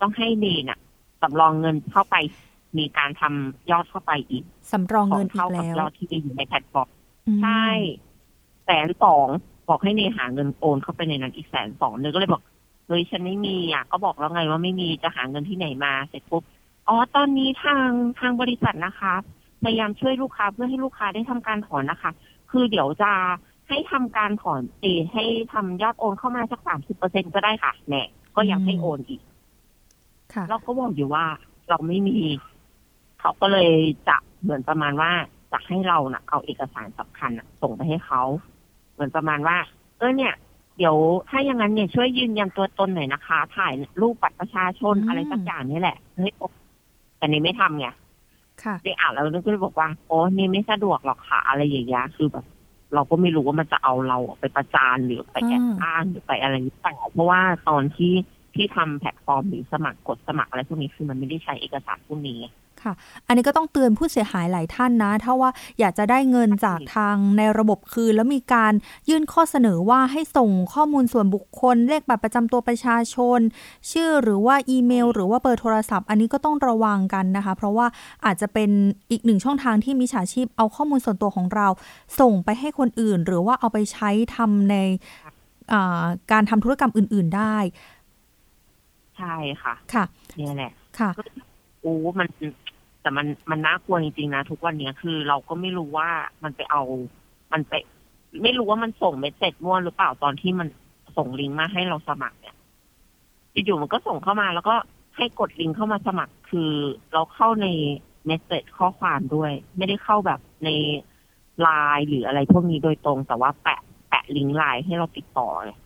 B: ต้องให้เนน่ะสำรองเงินเข้าไป มีการทำยอดเข้าไปอีก
A: สำรอง
B: ขอ
A: เงิ
B: ง
A: นอี
B: เท่ากกับ
A: แล้ว
B: ยอดที่มีอยู่ในแพลตฟอร์ม
A: อืม
B: ใช่แสนสอง บอกให้เนหาเงินโอนเข้าไปในนั้นอีกแสนสองเนยก็เลยบอกเฮ้ยฉันไม่มีอะก็บอกแล้วไงว่าไม่มีจะหาเงินที่ไหนมาเสร็จปุ๊บอ๋อตอนนี้ทางทางบริษัทนะคะพยายามช่วยลูกค้าเพื่อให้ลูกค้าได้ทำการถอนนะคะ คือเดี๋ยวจะให้ทำการถอนเอให้ทำยอดโอนเข้ามาสักสามสิบเปอร์เซ็นก็ได้ค่ะแหน่ก็ยังให้โอนอีก
A: ค่ะ
B: เราก็บอกอยู่ว่าเราไม่มี เขาก็เลยจะเหมือนประมาณว่าจะให้เรานะ่ะ เอาเอกสารสำคัญน่ะส่งไปให้เขา เหมือนประมาณว่า เออเนี่ย เดี๋ยวถ้าอย่างนั้นเนี่ยช่วยยืนยันตัวตนหน่อยนะคะ ถ่ายรูปบัตรประชาชน
A: อืม
B: อะไรสักอย่างนี่แหละเฮ้ยโอ๊ะแต่นี่ไม่ทำไง
A: ค่ะ
B: ได้อ่านแล้วนึกก็เลยบอกว่าโอ้นี่ไม่สะดวกหรอกค่ะอะไรอย่างเงี้ยคือแบบเราก็ไม่รู้ว่ามันจะเอาเราไปประจานหรือไปแอบ
A: อืม
B: อ้างหรือไปอะไรหรือเปล่าเพราะว่าตอนที่ที่ทำแพลตฟอร์มหรือสมัครกดสมัครอะไรพวกนี้คือมันไม่ได้ใช้เอกสารพวกนี้
A: ค่ะ อันนี้ก็ต้องเตือนผู้เสียหายหลายท่านนะ ถ้าว่าอยากจะได้เงินจากทางในระบบคืน แล้วมีการยื่นข้อเสนอว่าให้ส่งข้อมูลส่วนบุคคล เลขบัตรประจำตัวประชาชน ชื่อหรือว่าอีเมล หรือว่าเบอร์โทรศัพท์ อันนี้ก็ต้องระวังกันนะคะ เพราะว่าอาจจะเป็นอีกหนึ่งช่องทางที่มิจฉาชีพเอาข้อมูลส่วนตัวของเรา ส่งไปให้คนอื่น หรือว่าเอาไปใช้ทำในอ่าการทำธุรกรรมอื่น ๆได้
B: ใช่ค่ะ
A: ค่ะ
B: เนี่ยแหละ
A: ค่ะ
B: โอ้มันแต่มันมันน่ากลัวจริงๆนะทุกวันเนี้ยคือเราก็ไม่รู้ว่ามันไปเอา มันไป ไม่รู้ว่ามันส่ง message มั่วหรือเปล่าตอนที่มันส่งลิงก์มาให้เราสมัครเนี่ยอยู่ๆมันก็ส่งเข้ามาแล้วก็ให้กดลิงก์เข้ามาสมัคร คือเราเข้าใน message ข้อความด้วย ไม่ได้เข้าแบบในไลน์หรืออะไรพวกนี้โดยตรง แต่ว่าแปะแปะลิงก์ไลน์ให้เราติดต่อเลย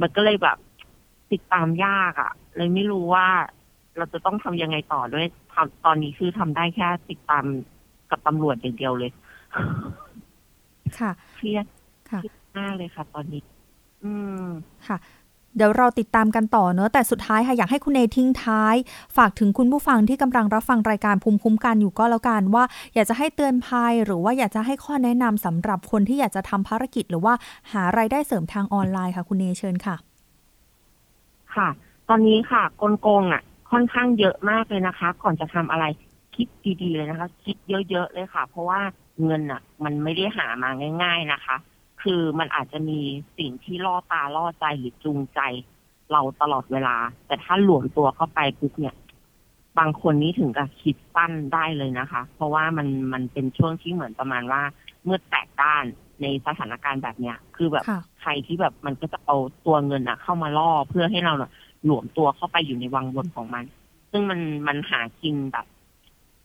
B: มันก็เลยแบบติดตามยากอะ่ะ เลยไม่รู้ว่า เราจะต้องทำยังไงต่อด้วยทำตอนนี้คือทำได้แค่ติดตามกับตำรวจอย่างเดียวเลย
A: ค่ะ
B: เครียด
A: ค่ะ
B: เครียดมากเลยค่ะ ตอนนี้ อืม
A: ค่ะ เดี๋ยวเราติดตามกันต่อเนอะแต่สุดท้ายค่ะอยากให้คุณเนทิ้งท้าย ฝากถึงคุณผู้ฟังที่กำลังรับฟังรายการภูมิคุ้มกันอยู่ก็แล้วกันว่า อยากจะให้เตือนภัยหรือว่าอยากจะให้ข้อแนะนำสำหรับคนที่อยากจะทำภารกิจ หรือว่าหารายได้เสริมทางออนไลน์ค่ะ คุณเนเชิญค่ะ
B: ค่ะ ตอนนี้ค่ะกลโกงอะ ค่อนข้างเยอะมากเลยนะคะ ก่อนจะทำอะไรคิดดีๆเลยนะคะ คิดเยอะๆเลยค่ะ เพราะว่าเงินอะ มันไม่ได้หามาง่าย ๆนะคะ คือมันอาจจะมีสิ่งที่ล่อตาล่อใจหรือจูงใจ เราตลอดเวลา แต่ถ้าหลวมตัวเข้าไปปุ๊บเนี่ย บางคนนี้ถึงกับคิดสั้นได้เลยนะคะ เพราะว่ามันมันเป็นช่วงที่เหมือนประมาณว่า เมื่อแตกด้านในสถานการณ์แบบเนี้ย คือแบบ
A: ค่ะ
B: ใครที่แบบมันก็จะเอาตัวเงินอะเข้ามาล่อเพื่อให้เราน่ะ หลวมตัวเข้าไปอยู่ในวังวนของมัน ซึ่งมันมันหากินแบบ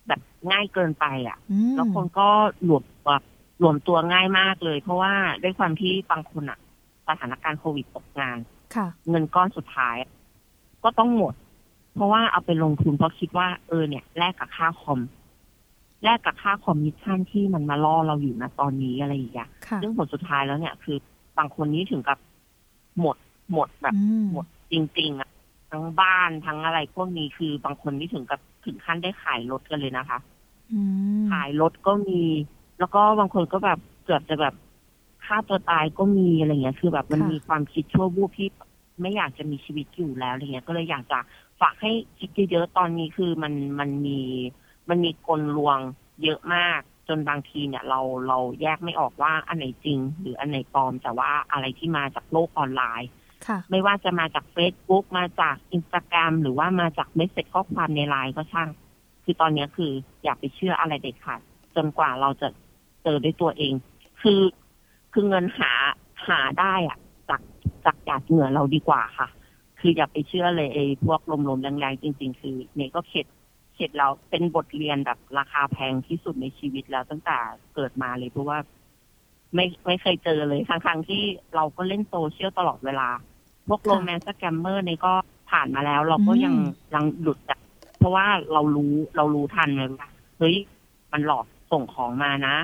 B: แบบง่ายเกินไปอะ
A: อืม
B: แล้วคนก็หลวมตัวหลวมตัวง่ายมากเลย เพราะว่าด้วยความที่บางคนอะสถานการณ์โควิดตกงาน
A: ค่ะ
B: เงินก้อนสุดท้าย ก็ต้องหมด เพราะว่าเอาไปลงทุนเพราะคิดว่าเออเนี่ยแลกกับค่าคอมแลกกับค่าคอมมิชชั่นที่มันมาล่อเราอยู่นะตอนนี้อะไรอย่างเงี้ย
A: ค่ะ
B: ซึ่งผลสุดท้ายแล้วเนี่ย คือบางคนนี้ถึงกับหมดหมดแบบ
A: อืม
B: หมด จริงๆอะทั้งบ้านทั้งอะไรพวกนี้คือบางคนนี่ถึงกับถึงขั้นได้ขายรถกันเลยนะคะ
A: อืม
B: ขายรถก็มี แล้วก็บางคนก็แบบเกือบจะแบบฆ่าตัวตายก็มีอะไรเงี้ย คือแบบมันมีความคิดชั่ววูบที่ไม่อยากจะมีชีวิตอยู่แล้วอะไรเงี้ย ก็เลยอยากจะฝากให้คิดเยอะๆตอนนี้คือมันมันมีมันมีกลลวงเยอะมากจนบางทีเนี่ย เราเราแยกไม่ออกว่าอันไหนจริง หรืออันไหนปลอมแต่ว่าอะไรที่มาจากโลกออนไลน์
A: ค่ะ
B: ไม่ว่าจะมาจาก Facebook มาจากอินสตาแกรมหรือว่ามาจาก message ข้อความในไลน์ก็ช่าง คือตอนนี้คืออย่าไปเชื่ออะไรเด็ดขาดจนกว่าเราจะเจอด้วยตัวเอง คือคือเงินหาหาได้อะจากจากหยาดเหงื่อเราดีกว่าค่ะ คืออย่าไปเชื่อเลยไอ้พวกลมๆแล้งๆจริง ๆ คือเนยก็เข็ดเข็ดแล้วเป็นบทเรียนแบบราคาแพงที่สุดในชีวิตแล้วตั้งแต่เกิดมาเลยเพราะว่า ไม่ไม่เคยเจอเลยทั้งๆที่เราก็เล่นโซเชียลตลอดเวลา พวก
A: ค่ะ
B: romance scammer นี่ก็ผ่านมาแล้ว เราก็
A: อืม
B: ยังยังหลุดจากเพราะว่าเรารู้เรารู้ทันเลยว่าเฮ้ยมันหลอกส่งของมานะ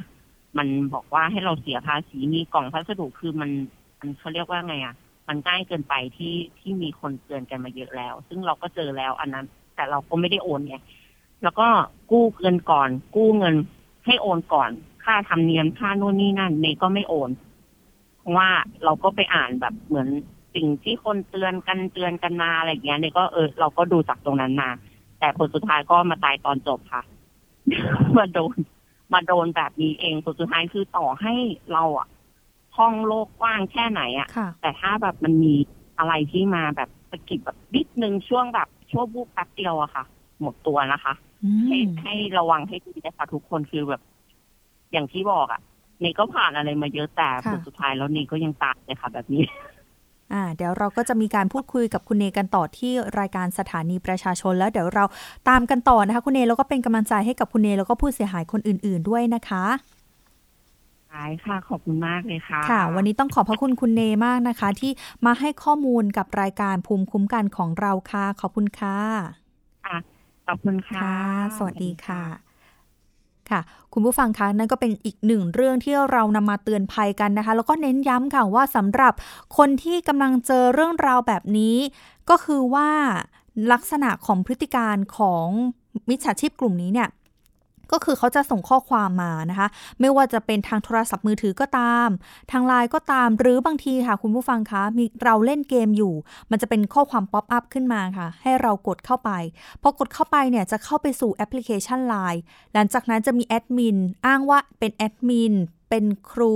B: มันบอกว่าให้เราเสียภาษีมีกล่องพัสดุคือมันมันเขาเรียกว่าไงอะ มันง่ายเกินไปที่ที่มีคนเตือนกันมาเยอะแล้ว ซึ่งเราก็เจอแล้ว อันนั้น แต่เราก็ไม่ได้โอนไงแล้วก็กู้เงินก่อน กู้เงินให้โอนก่อน ค่าธรรมเนียมค่าโน่นนี่นั่นเนยก็ไม่โอนเพราะว่าเราก็ไปอ่านแบบเหมือนสิ่งที่คนเตือนกันเตือนกันมาอะไรอย่างเงี้ยเนี่ยก็เออเราก็ดูจากตรงนั้นมา แต่ผลสุดท้ายก็มาตายตอนจบค่ะมาโดนมาโดนแบบนี้เองผลสุดท้ายคือต่อให้เราอะห้องโลกกว้างแค่ไหนอะ
A: ค่ะ
B: แต่ถ้าแบบมันมีอะไรที่มาแบบสะกิดแบบนิดนึงช่วงแบบชั่ววูบแป๊บเดียวอะค่ะ หมดตัวนะคะ
A: อื
B: ให้
A: ม
B: ให้ระวังให้ดีนะคะทุกคนคือแบบ อย่างที่บอกอะ่ะนี่ก็ผ่านอะไรมาเยอะแต่ผลสุดท้ายแล้วนี่ก็ยังตายเลยค่ะ แบบนี้
A: อ่า เดี๋ยวเราก็จะมีการพูดคุยกับคุณเนกันต่อที่รายการสถานีประชาชนแล้วเดี๋ยวเราตามกันต่อนะคะ คุณเนแล้วก็เป็นกำลังใจให้กับคุณเนแล้วก็ผู้เสียหายคนอื่น ๆด้วยนะคะ
B: ใช่ค่ะขอบคุณมากเลยค่ะ
A: ค่ะ วันนี้ต้องขอบพระคุณคุณเนมากนะคะ ที่มาให้ข้อมูลกับรายการภูมิคุ้มกันของเราค่ะ ขอบคุณค่ะ
B: ค่ะขอบคุณค่ะ
A: ค่ะ สวัสดีค่ะ ค่ะ คุณผู้ฟังคะนั่นก็เป็นอีกหนึ่งเรื่องที่เรานำมาเตือนภัยกันนะคะ แล้วก็เน้นย้ำค่ะว่าสำหรับคนที่กำลังเจอเรื่องราวแบบนี้ ก็คือว่าลักษณะของพฤติการของมิจฉาชีพกลุ่มนี้เนี่ย ก็คือเขาจะส่งข้อความมานะคะ ไม่ว่าจะเป็นทางโทรศัพท์มือถือก็ตาม ทางไลน์ก็ตามหรือบางทีค่ะ คุณผู้ฟังคะมีเราเล่นเกมอยู่ มันจะเป็นข้อความ pop-up ขึ้นมาค่ะ ให้เรากดเข้าไปพอกดเข้าไปเนี่ยจะเข้าไปสู่แอปพลิเคชัน Line หลังจากนั้นจะมีแอดมินอ้างว่าเป็นแอดมินเป็นครู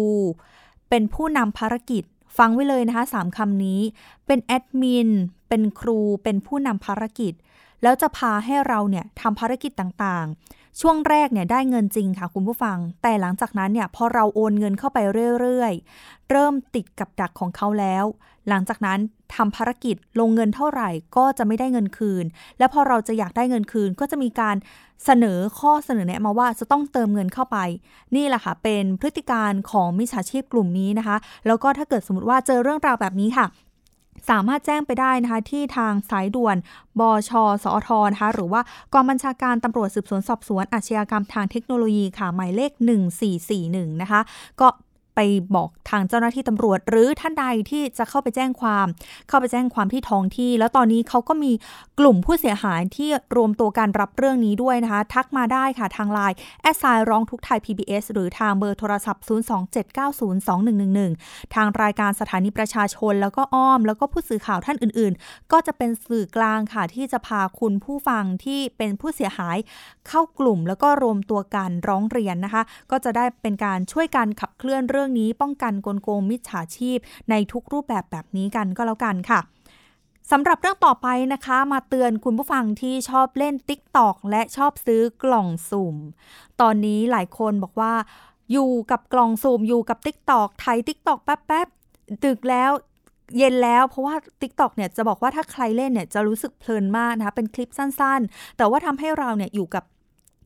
A: เป็นผู้นำภารกิจฟังไว้เลยนะคะสามคำนี้ เป็นแอดมิน เป็นครู เป็นผู้นำภารกิจ แล้วจะพาให้เราเนี่ยทำภารกิจต่างๆ ช่วงแรกเนี่ยได้เงินจริงค่ะคุณผู้ฟัง แต่หลังจากนั้นเนี่ยพอเราโอนเงินเข้าไปเรื่อยๆ เริ่มติดกับดักของเขาแล้ว หลังจากนั้นทำภารกิจลงเงินเท่าไหร่ก็จะไม่ได้เงินคืน และพอเราจะอยากได้เงินคืน ก็จะมีการเสนอข้อเสนอแนะมาว่าจะต้องเติมเงินเข้าไป นี่แหละค่ะเป็นพฤติการของมิจฉาชีพกลุ่มนี้นะคะ แล้วก็ถ้าเกิดสมมติว่าเจอเรื่องราวแบบนี้ค่ะ สามารถแจ้งไปได้นะคะที่ทางสายด่วน บช สอทนะคะ หรือว่ากองบัญชาการตำรวจสืบสวนสอบสวนอาชญากรรมทางเทคโนโลยีค่ะหมายเลข 1441 นะคะ ก็ ไปบอกทางเจ้าหน้าที่ตำรวจ หรือท่านใดที่จะเข้าไปแจ้งความ เข้าไปแจ้งความที่ท้องที่ แล้วตอนนี้เขาก็มีกลุ่มผู้เสียหายที่รวมตัวกันรับเรื่องนี้ด้วยนะคะ ทักมาได้ค่ะทางไลน์ at sign ร้องทุกข์ไทย PBS หรือทางเบอร์โทรศัพท์ 027902111 ทางรายการสถานีประชาชน แล้วก็อ้อม แล้วก็ผู้สื่อข่าวท่านอื่น ๆ ก็จะเป็นสื่อกลางค่ะที่จะพาคุณผู้ฟังที่เป็นผู้เสียหาย เข้ากลุ่มแล้วก็รวมตัวกันร้องเรียนนะคะ ก็จะได้เป็นการช่วยกันขับเคลื่อนเรื่องนี้ป้องกันกลโกงมิจฉาชีพ ในทุกรูปแบบแบบนี้กันก็แล้วกันค่ะสำหรับเรื่องต่อไปนะคะ มาเตือนคุณผู้ฟังที่ชอบเล่น Tik t o อกและชอบซื้อกล่องสุ่ม ตอนนี้หลายคนบอกว่า อยู่กับกล่องสุ่มอยู่กับ Tik t o อกไทย Tik t o อกแป๊บๆดึกแล้วเย็นแล้วเพราะว่า Tik t o อกเนี่ยจะบอกว่าถ้าใครเล่นเนี่ยจะรู้สึกเพลินมากนะคะเป็นคลิปสั้นๆ แต่ว่าทำให้เราเนี่ยอยู่กับ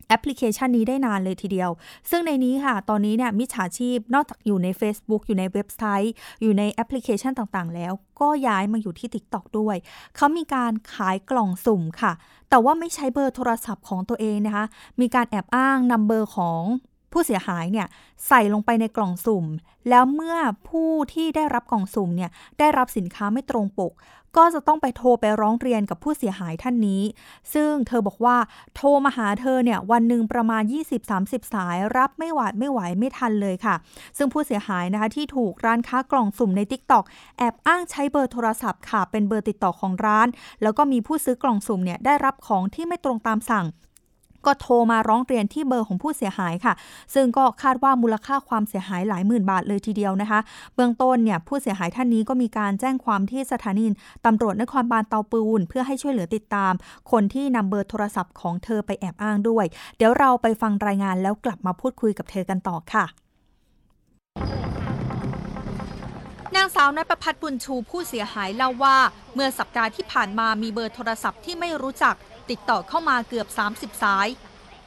A: แอปพลิเคชันนี้ได้นานเลยทีเดียว ซึ่งในนี้ค่ะ ตอนนี้เนี่ยมิจฉาชีพนอกจากอยู่ใน Facebook อยู่ในเว็บไซต์ อยู่ในแอปพลิเคชันต่างๆ แล้ว ก็ย้ายมาอยู่ที่ TikTok ด้วย เขามีการขายกล่องสุ่มค่ะ แต่ว่าไม่ใช้เบอร์โทรศัพท์ของตัวเองนะคะ มีการแอบอ้างนำเบอร์ของผู้เสียหายเนี่ยใส่ลงไปในกล่องสุ่ม แล้วเมื่อผู้ที่ได้รับกล่องสุ่มเนี่ยได้รับสินค้าไม่ตรงปก ก็จะต้องไปโทรไปร้องเรียนกับผู้เสียหายท่านนี้ ซึ่งเธอบอกว่าโทรมาหาเธอเนี่ยวันหนึ่งประมาณ 20-30 สาย รับไม่หวาดไม่ไหวไม่ทันเลยค่ะ ซึ่งผู้เสียหายนะคะที่ถูกร้านค้ากล่องสุ่มใน t ิ k t o กแอบอ้างใช้เบอร์โทรศัพท์ค่ะ เป็นเบอร์ติดต่อของร้าน แล้วก็มีผู้ซื้อกล่องสุ่มเนี่ยได้รับของที่ไม่ตรงตามสั่ง ก็โทรมาร้องเรียนที่เบอร์ของผู้เสียหายค่ะ ซึ่งก็คาดว่ามูลค่าความเสียหายหลายหมื่นบาทเลยทีเดียวนะคะ เบื้องต้นเนี่ยผู้เสียหายท่านนี้ก็มีการแจ้งความที่สถานีตำรวจนครบาลเตาปูน เพื่อให้ช่วยเหลือติดตาม คนที่นำเบอร์โทรศัพท์ของเธอไปแอบอ้างด้วย เดี๋ยวเราไปฟังรายงานแล้วกลับมาพูดคุยกับเธอกันต่อค่ะนางสาวนประพัฒบุญชูผู้เสียหายเล่าว่า เมื่อสัปดาห์ที่ผ่านมามีเบอร์โทรศัพท์ที่ไม่รู้จัก ติดต่อเข้ามาเกือบ 30 สาย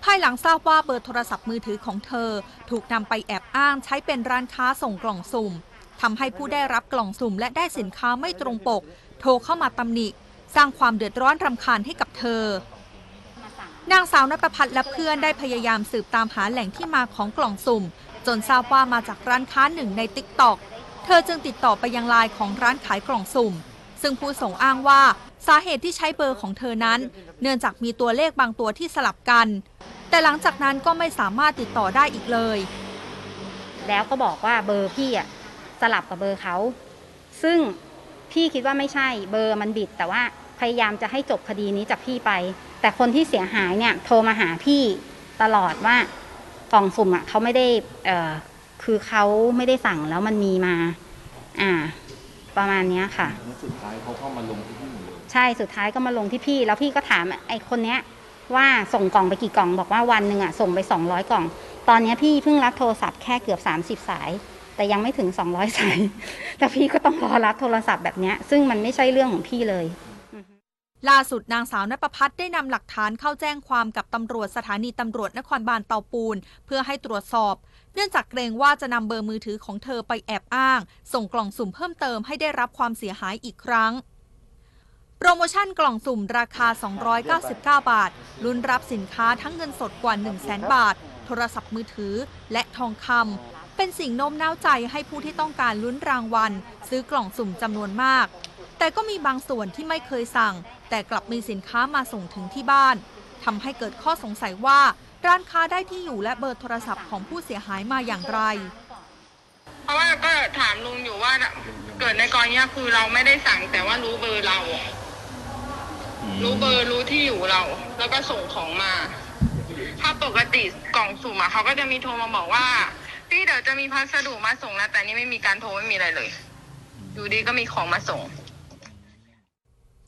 A: ภายหลังทราบว่าเบอร์โทรศัพท์มือถือของเธอ ถูกนำไปแอบอ้างใช้เป็นร้านค้าส่งกล่องสุ่มทำให้ผู้ได้รับกล่องสุ่มและได้สินค้าไม่ตรงปก โทรเข้ามาตำหนิ สร้างความเดือดร้อนรำคาญให้กับเธอนางสาวนภพัฒน์และเพื่อนได้พยายามสืบตามหาแหล่งที่มาของกล่องสุ่ม จนทราบว่ามาจากร้านค้าหนึ่งใน TikTok เธอจึงติดต่อไปยังไลน์ของร้านขายกล่องสุ่ม ซึ่งผู้ส่งอ้างว่า สาเหตุที่ใช้เบอร์ของเธอนั้น เนื่องจากมีตัวเลขบางตัวที่สลับกัน แต่หลังจากนั้นก็ไม่สามารถติดต่อได้อีกเลย
C: แล้วก็บอกว่าเบอร์พี่อะสลับกับเบอร์เขา ซึ่งพี่คิดว่าไม่ใช่เบอร์มันผิด แต่ว่าพยายามจะให้จบคดีนี้จากพี่ไป แต่คนที่เสียหายเนี่ยโทรมาหาพี่ตลอดว่ากล่องสุ่มอะเขาไม่ได้เอ่อคือเขาไม่ได้สั่งแล้วมันมีมา อ่า ประมาณเนี้ยค่ะ
D: แล้วสุดท้ายเขาก็มาลงที่
C: ช่สุดท้ายก็มาลงที่พี่ แล้วพี่ก็ถามไอ้คนเนี้ยว่าส่งกล่องไปกี่กล่อง บอกว่าวันหนึ่งอะส่งไป 200 กล่อง ตอนนี้พี่เพิ่งรับโทรศัพท์แค่เกือบ 30 สาย แต่ยังไม่ถึง 200 สาย แต่พี่ก็ต้องรอรับโทรศัพท์แบบเนี้ยซึ่งมันไม่ใช่เรื่องของพี่เลย
A: ล่าสุดนางสาวนประพัฒน์ได้นำหลักฐานเข้าแจ้งความกับตำรวจสถานีตำรวจนครบาลเตาปูน เพื่อให้ตรวจสอบ เนื่องจากเกรงว่าจะนำเบอร์มือถือของเธอไปแอบอ้าง ส่งกล่องสุ่มเพิ่มเติมให้ได้รับความเสียหายอีกครั้ง โปรโมชั่นกล่องสุ่มราคา 299 บาท ลุ้นรับสินค้าทั้งเงินสดกว่า 1 0 0 0 0แบาท โทรศัพท์มือถือ และทองคำ เป็นสิ่งโน้มน้าวใจให้ผู้ที่ต้องการลุ้นรางวัล ซื้อกล่องสุ่มจำนวนมาก แต่ก็มีบางส่วนที่ไม่เคยสั่ง แต่กลับมีสินค้ามาส่งถึงที่บ้าน ทำให้เกิดข้อสงสัยว่าร้านค้าได้ที่อยู่และเบอร์โทรศัพท์ของผู้เสียหายมาอย่างไร
E: เพราะว่าก็ถามลุงอยู่ว่าเกิดในกรณีคือเราไม่ได้สั่งแต่ว่ารู้เบอร์เรา รู้เบอร์รู้ที่อยู่เรา แล้วก็ส่งของมา ถ้าปกติกล่องสุ่มอะเขาก็จะมีโทรมาบอกว่า พี่เดี๋ยวจะมีพัสดุมาส่งนะแต่นี่ไม่มีการโทรไม่มีอะไรเลย อยู่ดีก็มีของมาส่ง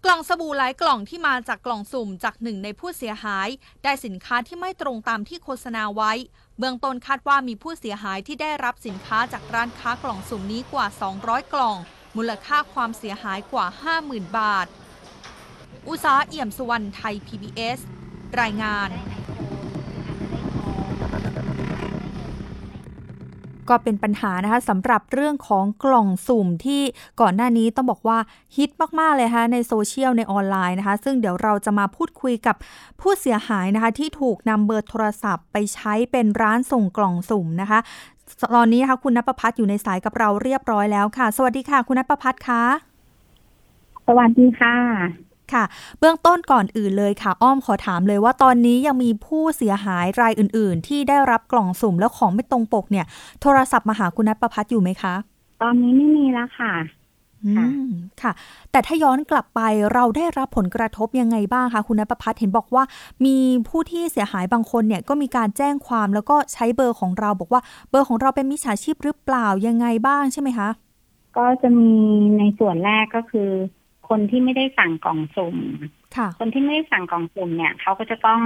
A: กล่องสบู่หลายกล่องที่มาจากกล่องสุ่มจากหนึ่งในผู้เสียหาย ได้สินค้าที่ไม่ตรงตามที่โฆษณาไว้ เบื้องต้นคาดว่ามีผู้เสียหายที่ได้รับสินค้าจากร้านค้ากล่องสุ่มนี้กว่า 200 กล่อง มูลค่าความเสียหายกว่า 50,000 บาท อุษาเอี่ยมสุวรรณไทย PBS รายงานก็เป็นปัญหานะคะสำหรับเรื่องของกล่องสุ่มที่ก่อนหน้านี้ต้องบอกว่าฮิตมาก ๆ เลยนะคะในโซเชียลในออนไลน์นะคะ ซึ่งเดี๋ยวเราจะมาพูดคุยกับผู้เสียหายนะคะ ที่ถูกนำเบอร์โทรศัพท์ไปใช้เป็นร้านส่งกล่องสุ่มนะคะ ตอนนี้นะคะคุณนภพัฒน์อยู่ในสายกับเราเรียบร้อยแล้วค่ะ สวัสดีค่ะ คุณนภพัฒน์คะ
F: สวัสดีค่ะ
A: ค่ะ เบื้องต้นก่อนอื่นเลยค่ะ อ้อมขอถามเลยว่าตอนนี้ยังมีผู้เสียหายรายอื่น ๆ ที่ได้รับกล่องสุ่มแล้วของไม่ตรงปกเนี่ย โทรศัพท์มาหาคุณนัทประพัฒน์อยู่ไหมคะ
F: ตอนนี้ไม่มีแล้วค่ะ
A: อื
F: ค่ะ
A: มค่ะ แต่ถ้าย้อนกลับไปเราได้รับผลกระทบยังไงบ้างคะคุณนัทประพัฒน์เห็นบอกว่า มีผู้ที่เสียหายบางคนเนี่ยก็มีการแจ้งความแล้วก็ใช้เบอร์ของเรา บอกว่าเบอร์ของเราเป็นมิจฉาชีพหรือเปล่ายังไงบ้างใช่ไหมคะ
F: ก็จะมีในส่วนแรกก็คือ คนที่ไม่ได้สั่งกล่องสุ่ม
A: ค่ะ
F: คนที่ไม่ได้สั่งกล่องสุ่มเนี่ยเขาก็จะต้อง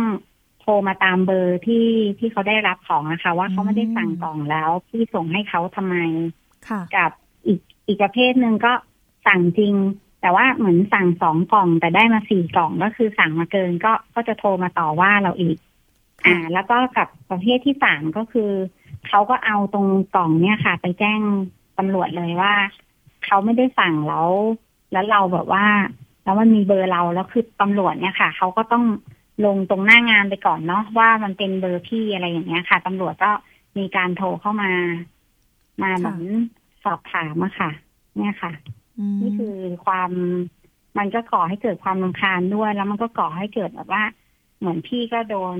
F: โทรมาตามเบอร์ที่ที่เขาได้รับของนะคะ ว่าเขาไม่ได้สั่งกล่องแล้วพี่ส่งให้เขาทำไม
A: ค่ะ
F: กับอีกอีกประเภทหนึ่งก็สั่งจริง แต่ว่าเหมือนสั่งสองกล่องแต่ได้มาสี่กล่องก็คือสั่งมาเกินก็ก็จะโทรมาต่อว่าเราอีก อ่า แล้วก็กับประเภทที่สามก็คือเขาก็เอาตรงกล่องเนี่ยค่ะ ไปแจ้งตำรวจเลยว่าเขาไม่ได้สั่งแล้ว แล้วเราแบบว่า แล้วมันมีเบอร์เราแล้วคือตำรวจเนี่ยค่ะเขาก็ต้องลงตรงหน้างานไปก่อนเนาะว่ามันเป็นเบอร์พี่อะไรอย่างเงี้ยค่ะตำรวจก็มีการโทรเข้ามา มาเหมือนสอบถามอะค่ะ เนี่ยค่ะนี่คือความมันก็ก่อให้เกิดความรำคาญด้วย แล้วมันก็ก่อให้เกิดแบบว่า เหมือนพี่ก็โดน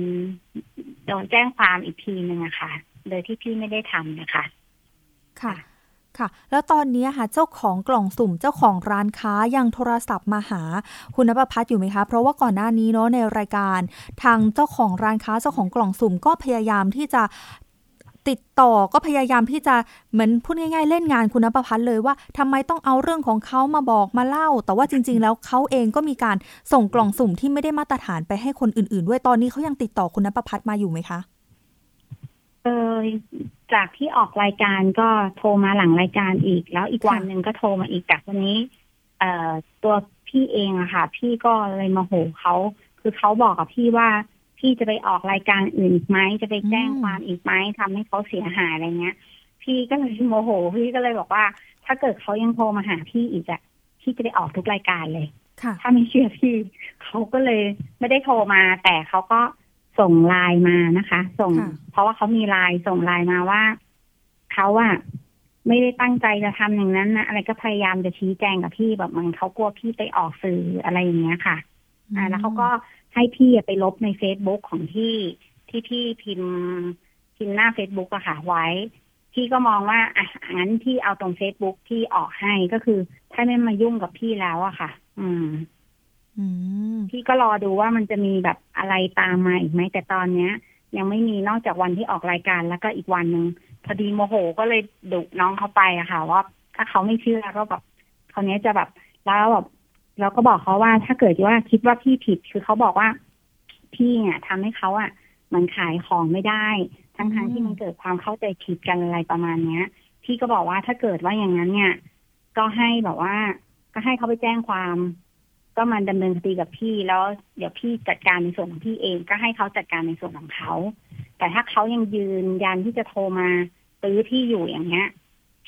F: โดนแจ้งความอีกทีหนึ่งอะค่ะ โดยที่พี่ไม่ได้ทำนะคะ
A: ค่ะ ค่ะ แล้วตอนนี้ค่ะเจ้าของกล่องสุ่มเจ้าของร้านค้ายังโทรศัพท์มาหาคุณนภพัฒน์อยู่ไหมคะ เพราะว่าก่อนหน้านี้เนาะในรายการ ทางเจ้าของร้านค้าเจ้าของกล่องสุ่มก็พยายามที่จะติดต่อก็พยายามที่จะเหมือนพูดง่ายๆ เล่นงานคุณนภพัฒน์เลยว่าทำไมต้องเอาเรื่องของเขามาบอกมาเล่า แต่ว่าจริง ๆ แล้วเขาเองก็มีการส่งกล่องสุ่มที่ไม่ได้มาตรฐานไปให้คนอื่น ๆ ด้วยตอนนี้เขายังติดต่อคุณนภพัฒน์มาอยู่ไหมคะ
F: เออจากที่ออกรายการก็โทรมาหลังรายการอีก แล้วอีกวันหนึ่งก็โทรมาอีกจากวันนี้ เอ่อตัวพี่เองอะค่ะ พี่ก็เลยมาโหเขาคือเขาบอกกับพี่ว่าพี่จะไปออกรายการอื่นอีกไหมจะไปแจ้งความอีกไหมทำให้เขาเสียหายอะไรเงี้ย พี่ก็เลยโมโห พี่ก็เลยบอกว่า ถ้าเกิดเขายังโทรมาหาพี่อีกอะพี่จะไปออกทุกรายการเลยถ้าไม่เชื่อพี่เขาก็เลยไม่ได้โทรมา แต่เขาก็ ส่งไลน์มานะคะ ส่ง เพราะว่าเขามีไลน์ส่งไลน์มาว่าเขาอะไม่ได้ตั้งใจจะทำอย่างนั้นนะอะไรก็พยายามจะชี้แจงกับพี่แบบมันเขากลัวพี่ไปออกสื่ออะไรอย่างเงี้ยค่ะ อ่า แล้วเขาก็ให้พี่ไปลบในเฟซบุ๊กของที่ที่พี่พิมพ์พิมพ์หน้าเฟซบุ๊กอะค่ะ ไว้ พี่ก็มองว่าอะงั้นพี่เอาตรงเฟซบุ๊กที่ออกให้ก็คือ ถ้าไม่มายุ่งกับพี่แล้วอะค่ะ อืม พี่ก็รอดูว่ามันจะมีแบบอะไรตามมาอีกไหมแต่ตอนเนี้ย ยังไม่มีนอกจากวันที่ออกรายการแล้วก็อีกวันหนึ่งพอดีโมโหก็เลยดุน้องเขาไปอะค่ะ ว่าถ้าเขาไม่เชื่อก็แบบคราวนี้จะแบบแล้วแบบเราก็บอกเขาว่าถ้าเกิดว่าคิดว่าพี่ผิดคือเขาบอกว่า พี่เนี่ยทำให้เขาอะมันขายของไม่ได้ ทั้งทั้งที่มันเกิดความเข้าใจผิดกันอะไรประมาณเนี้ย พี่ก็บอกว่าถ้าเกิดว่าอย่างนั้นเนี่ย ก็ให้แบบว่า ก็ให้เขาไปแจ้งความ ก็มันดำเนินคดีกับพี่แล้ว เดี๋ยวพี่จัดการในส่วนของพี่เองก็ให้เขาจัดการในส่วนของเขา แต่ถ้าเขายังยืนยันที่จะโทรมาตื้อพี่อยู่อย่างเงี้ย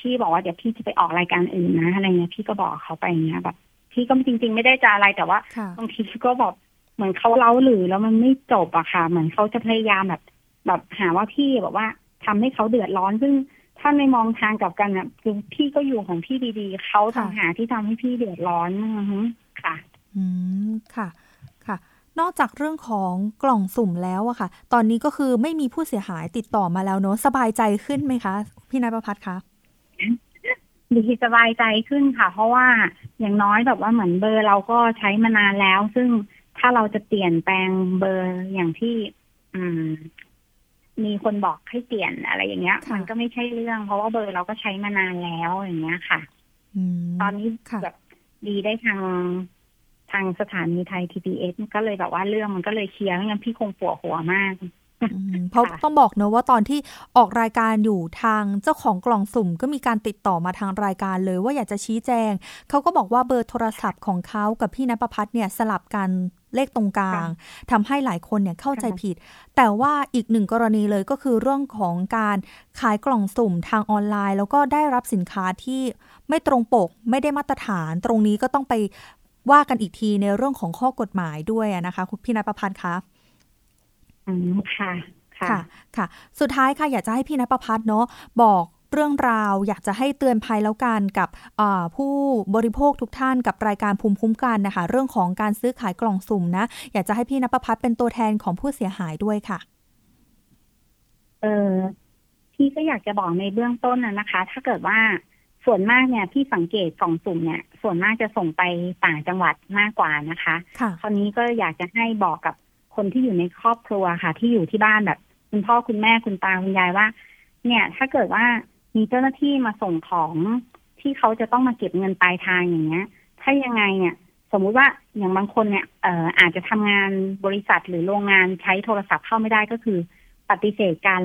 F: พี่บอกว่าเดี๋ยวพี่จะไปออกรายการอื่นนะอะไรเงี้ยพี่ก็บอกเขาไปอย่างเงี้ยแบบพี่ก็จริง ๆ ไม่ได้จะอะไรแต่ว่าบางทีก็บอกเหมือนเขาเล่าหรือแล้วมันไม่จบอะค่ะ เหมือนเขาจะพยายามแบบ แบบหาว่าพี่แบบว่าทำให้เขาเดือดร้อนซึ่งถ้าในมองทางกับกันอะคือพี่ก็อยู่ของพี่ดีๆเขาทำหาที่ทำให้พี่เดือดร้อนค่ะ
A: อืม ค่ะ ค่ะ นอกจากเรื่องของกล่องสุ่มแล้วอะค่ะ ตอนนี้ก็คือไม่มีผู้เสียหายติดต่อมาแล้วเนอะสบายใจขึ้นไหมคะ พี่นายประพัฒน์คะ
F: ดีสบายใจขึ้นค่ะ เพราะว่าอย่างน้อยแบบว่าเหมือนเบอร์เราก็ใช้มานานแล้ว ซึ่งถ้าเราจะเปลี่ยนแปลงเบอร์อย่างที่ อืม มีคนบอกให้เปลี่ยนอะไรอย่างเงี้ย มันก็ไม่ใช่เรื่อง เพราะว่าเบอร์เราก็ใช้มานานแล้วอย่างเงี้ยค่ะตอนนี้แบบดีได้ทาง ทางสถานีไทย TPS ก็เลยแบบว่าเรื่องมันก็เลยเคลียร์งั้นพี่คงปวดหัวมาก
A: เพราะต้องบอกเนอะว่าตอนที่ออกรายการอยู่ทางเจ้าของกล่องสุ่ม ก็มีการติดต่อมาทางรายการเลยว่าอยากจะชี้แจง เขาก็บอกว่าเบอร์โทรศัพท์ของเขากับพี่นภพัฒน์เนี่ยสลับกันเลขตรงกลางทำให้หลายคนเนี่ยเข้าใจผิด แต่ว่าอีกหนึ่งกรณีเลยก็คือเรื่องของการขายกล่องสุ่มทางออนไลน์ แล้วก็ได้รับสินค้าที่ไม่ตรงปกไม่ได้มาตรฐาน ตรงนี้ก็ต้องไป ว่ากันอีกทีในเรื่องของข้อกฎหมายด้วยนะคะ คุณพี่นภพัฒน์คะ
F: อืมค่ะ
A: ค่ะค่ะ สุดท้ายค่ะ อยากจะให้พี่นภพัฒน์เนาะบอกเรื่องราวอยากจะให้เตือนภัยแล้วกันกับผู้บริโภคทุกท่านกับรายการภูมิคุ้มกันนะคะ เรื่องของการซื้อขายกล่องสุ่มนะ อยากจะให้พี่นภพัฒน์เป็นตัวแทนของผู้เสียหายด้วยค่ะ
F: เออพี่ก็อยากจะบอกในเบื้องต้นนะคะ ถ้าเกิดว่า ส่วนมากเนี่ยพี่สังเกตกล่องสุ่มเนี่ย ส่วนมากจะส่งไปต่างจังหวัดมากกว่านะคะคราวนี้ก็อยากจะให้บอกกับคนที่อยู่ในครอบครัวค่ะ ที่อยู่ที่บ้านแบบ คุณพ่อคุณแม่คุณตาคุณยายว่า เนี่ย ถ้าเกิดว่ามีเจ้าหน้าที่มาส่งของที่เขาจะต้องมาเก็บเงินปลายทางอย่างเงี้ย ถ้ายังไงเนี่ย สมมุติว่าอย่างบางคนเนี่ยเอ่ออาจจะทำงานบริษัทหรือโรงงานใช้โทรศัพท์เข้าไม่ได้ก็คือ ปฏิเสธการ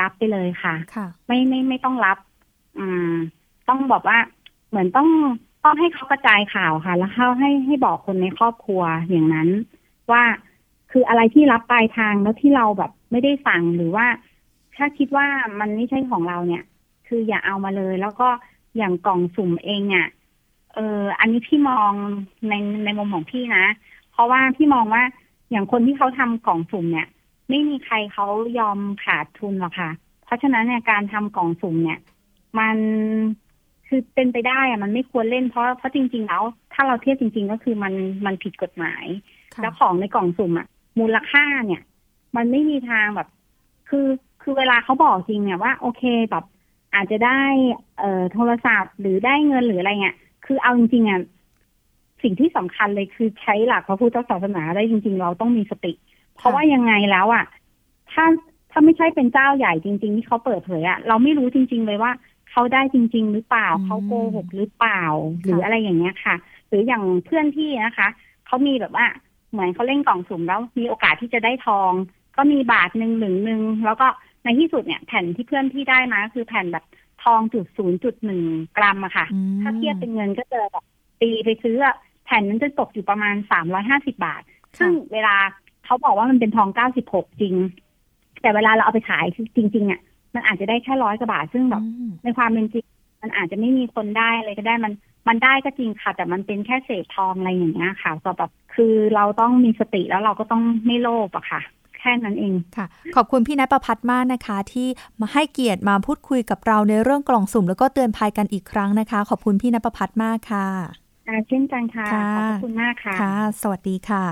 F: รับไปเลยค่ะ
A: ค่ะ
F: ไม่ไม่ไม่ต้องรับ อืม ต้องบอกว่า เหมือนต้องต้องให้เขากระจายข่าวค่ะ แล้วเข้าให้ให้บอกคนในครอบครัวอย่างนั้น ว่าคืออะไรที่รับปลายทางแล้วที่เราแบบไม่ได้สั่งหรือว่า ถ้าคิดว่ามันไม่ใช่ของเราเนี่ย คืออย่าเอามาเลย แล้วก็อย่างกล่องสุ่มเองอะเอออันนี้พี่มองในในมุมของพี่นะ เพราะว่าพี่มองว่าอย่างคนที่เขาทำกล่องสุ่มเนี่ย ไม่มีใครเขายอมขาดทุนหรอกค่ะ เพราะฉะนั้นเนี่ยการทำกล่องสุ่มเนี่ย มัน คือเป็นไปได้อะมันไม่ควรเล่นเพราะเพราะจริง ๆ แล้ว ถ้าเราเทียบจริง ๆ ก็คือมันมันผิดกฎหมาย แล้วของในกล่องสุ่มอะมูลค่าเนี่ย มันไม่มีทางแบบ คือคือเวลาเขาบอกจริงเนี่ยว่าโอเคแบบอาจจะได้เอ่อโทรศัพท์หรือได้เงินหรืออะไรเงี้ยคือเอาจริงๆอะสิ่งที่สำคัญเลยคือใช้หลักพระพุทธศาสนาได้จริง ๆ เราต้องมีสติ เพราะว่ายังไงแล้วอะถ้าถ้าไม่ใช่เป็นเจ้าใหญ่จริง ๆ ที่เขาเปิดเผยอะเราไม่รู้จริง ๆ เลยว่า เขาได้จริง ๆ หรือเปล่าเขาโกหกหรือเปล่า หรืออะไรอย่างเงี้ยค่ะ หรืออย่างเพื่อนพี่นะคะเขามีแบบว่าเหมือนเขาเล่นกล่องสุ่มแล้วมีโอกาสที่จะได้ทอง ก็มีบาทหนึ่งหนึ่งหนึ่งแล้วก็ในที่สุดเนี่ยแผ่นที่เพื่อนพี่ได้มาคือแผ่นแบบทองจุดศูนย์จุดหนึ่งกรัมอะค่ะ ถ้าเทียบเป็นเงินก็จะแบบตีไปซื้อแผ่นนั้นจะตกอยู่ประมาณสามร้อยห้าสิบาท ซึ่งเวลาเขาบอกว่ามันเป็นทองเก้าสิบหกจริง แต่เวลาเราเอาไปขายจริงๆอะ มันอาจจะได้แค่ร้อยกว่าบาทซึ่งแบบในความเป็นจริงมันอาจจะไม่มีคนได้อะไรก็ได้มันมันได้ก็จริงค่ะ แต่มันเป็นแค่เศษทองอะไรอย่างเงี้ยค่ะก็แบบคือเราต้องมีสติแล้วเราก็ต้องไม่โลภอะค่ะแค่นั้นเอง
A: ค่ะ ขอบคุณพี่นัทประพัฒมากนะคะ ที่มาให้เกียรติมาพูดคุยกับเราในเรื่องกล่องสุ่ม แล้วก็เตือนภัยกันอีกครั้งนะคะ ขอบคุณพี่นัทประพัฒมากค่ะ
F: เช่นกันค่ะ ขอบคุณมากค่ะ
A: ค่ะสวัสดีค่ะ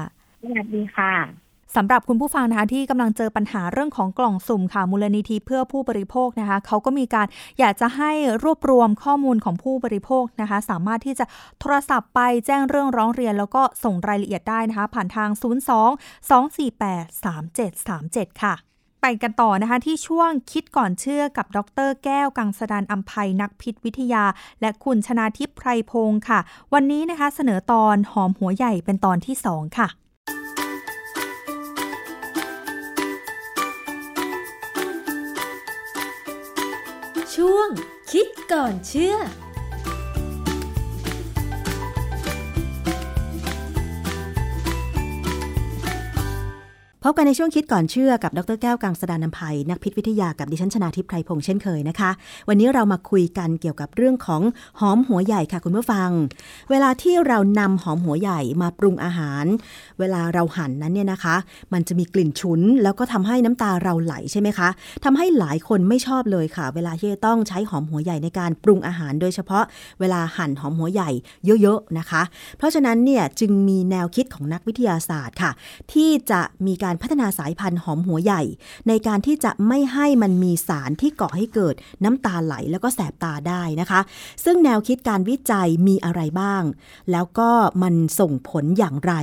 F: สวัสดีค่ะ
A: สำหรับคุณผู้ฟังนะคะที่กำลังเจอปัญหาเรื่องของกล่องสุ่มค่ะมูลนิธิเพื่อผู้บริโภคนะคะเขาก็มีการอยากจะให้รวบรวมข้อมูลของผู้บริโภคนะคะ สามารถที่จะโทรศัพท์ไปแจ้งเรื่องร้องเรียน แล้วก็ส่งรายละเอียดได้นะคะ ผ่านทาง 02 248 3737 ค่ะไปกันต่อนะคะที่ช่วงคิดก่อนเชื่อกับดร แก้วกังสดานอัมภัยนักพิษวิทยา และคุณชนาทิพย์ไพรพงศ์ค่ะ วันนี้นะคะเสนอตอนหอมหัวใหญ่เป็นตอนที่ 2 ค่ะ
G: ช่วงคิดก่อนเชื่อ
H: บกันในช่วงคิดก่อนเชื่อกับดรแก้วกังสดานนภัย นักพิษวิทยากับดิฉันชนาทิพไพรพงษ์เช่นเคยนะคะ วันนี้เรามาคุยกันเกี่ยวกับเรื่องของหอมหัวใหญ่ค่ะคุณผู้ฟัง เวลาที่เรานำหอมหัวใหญ่มาปรุงอาหาร เวลาเราหั่นนั้นเนี่ยนะคะ มันจะมีกลิ่นฉุน แล้วก็ทำให้น้ำตาเราไหลใช่ไหมคะทำให้หลายคนไม่ชอบเลยค่ะ เวลาที่ต้องใช้หอมหัวใหญ่ในการปรุงอาหาร โดยเฉพาะเวลาหั่นหอมหัวใหญ่เยอะๆนะคะ เพราะฉะนั้นเนี่ยจึงมีแนวคิดของนักวิทยาศาสตร์ค่ะ ที่จะมีการพัฒนาสายพันธุ์หอมหัวใหญ่ ในการที่จะไม่ให้มันมีสารที่ก่อให้เกิดน้ำตาไหลแล้วก็แสบตาได้นะคะ ซึ่งแนวคิดการวิจัยมีอะไรบ้าง แล้วก็มันส่งผลอย่างไร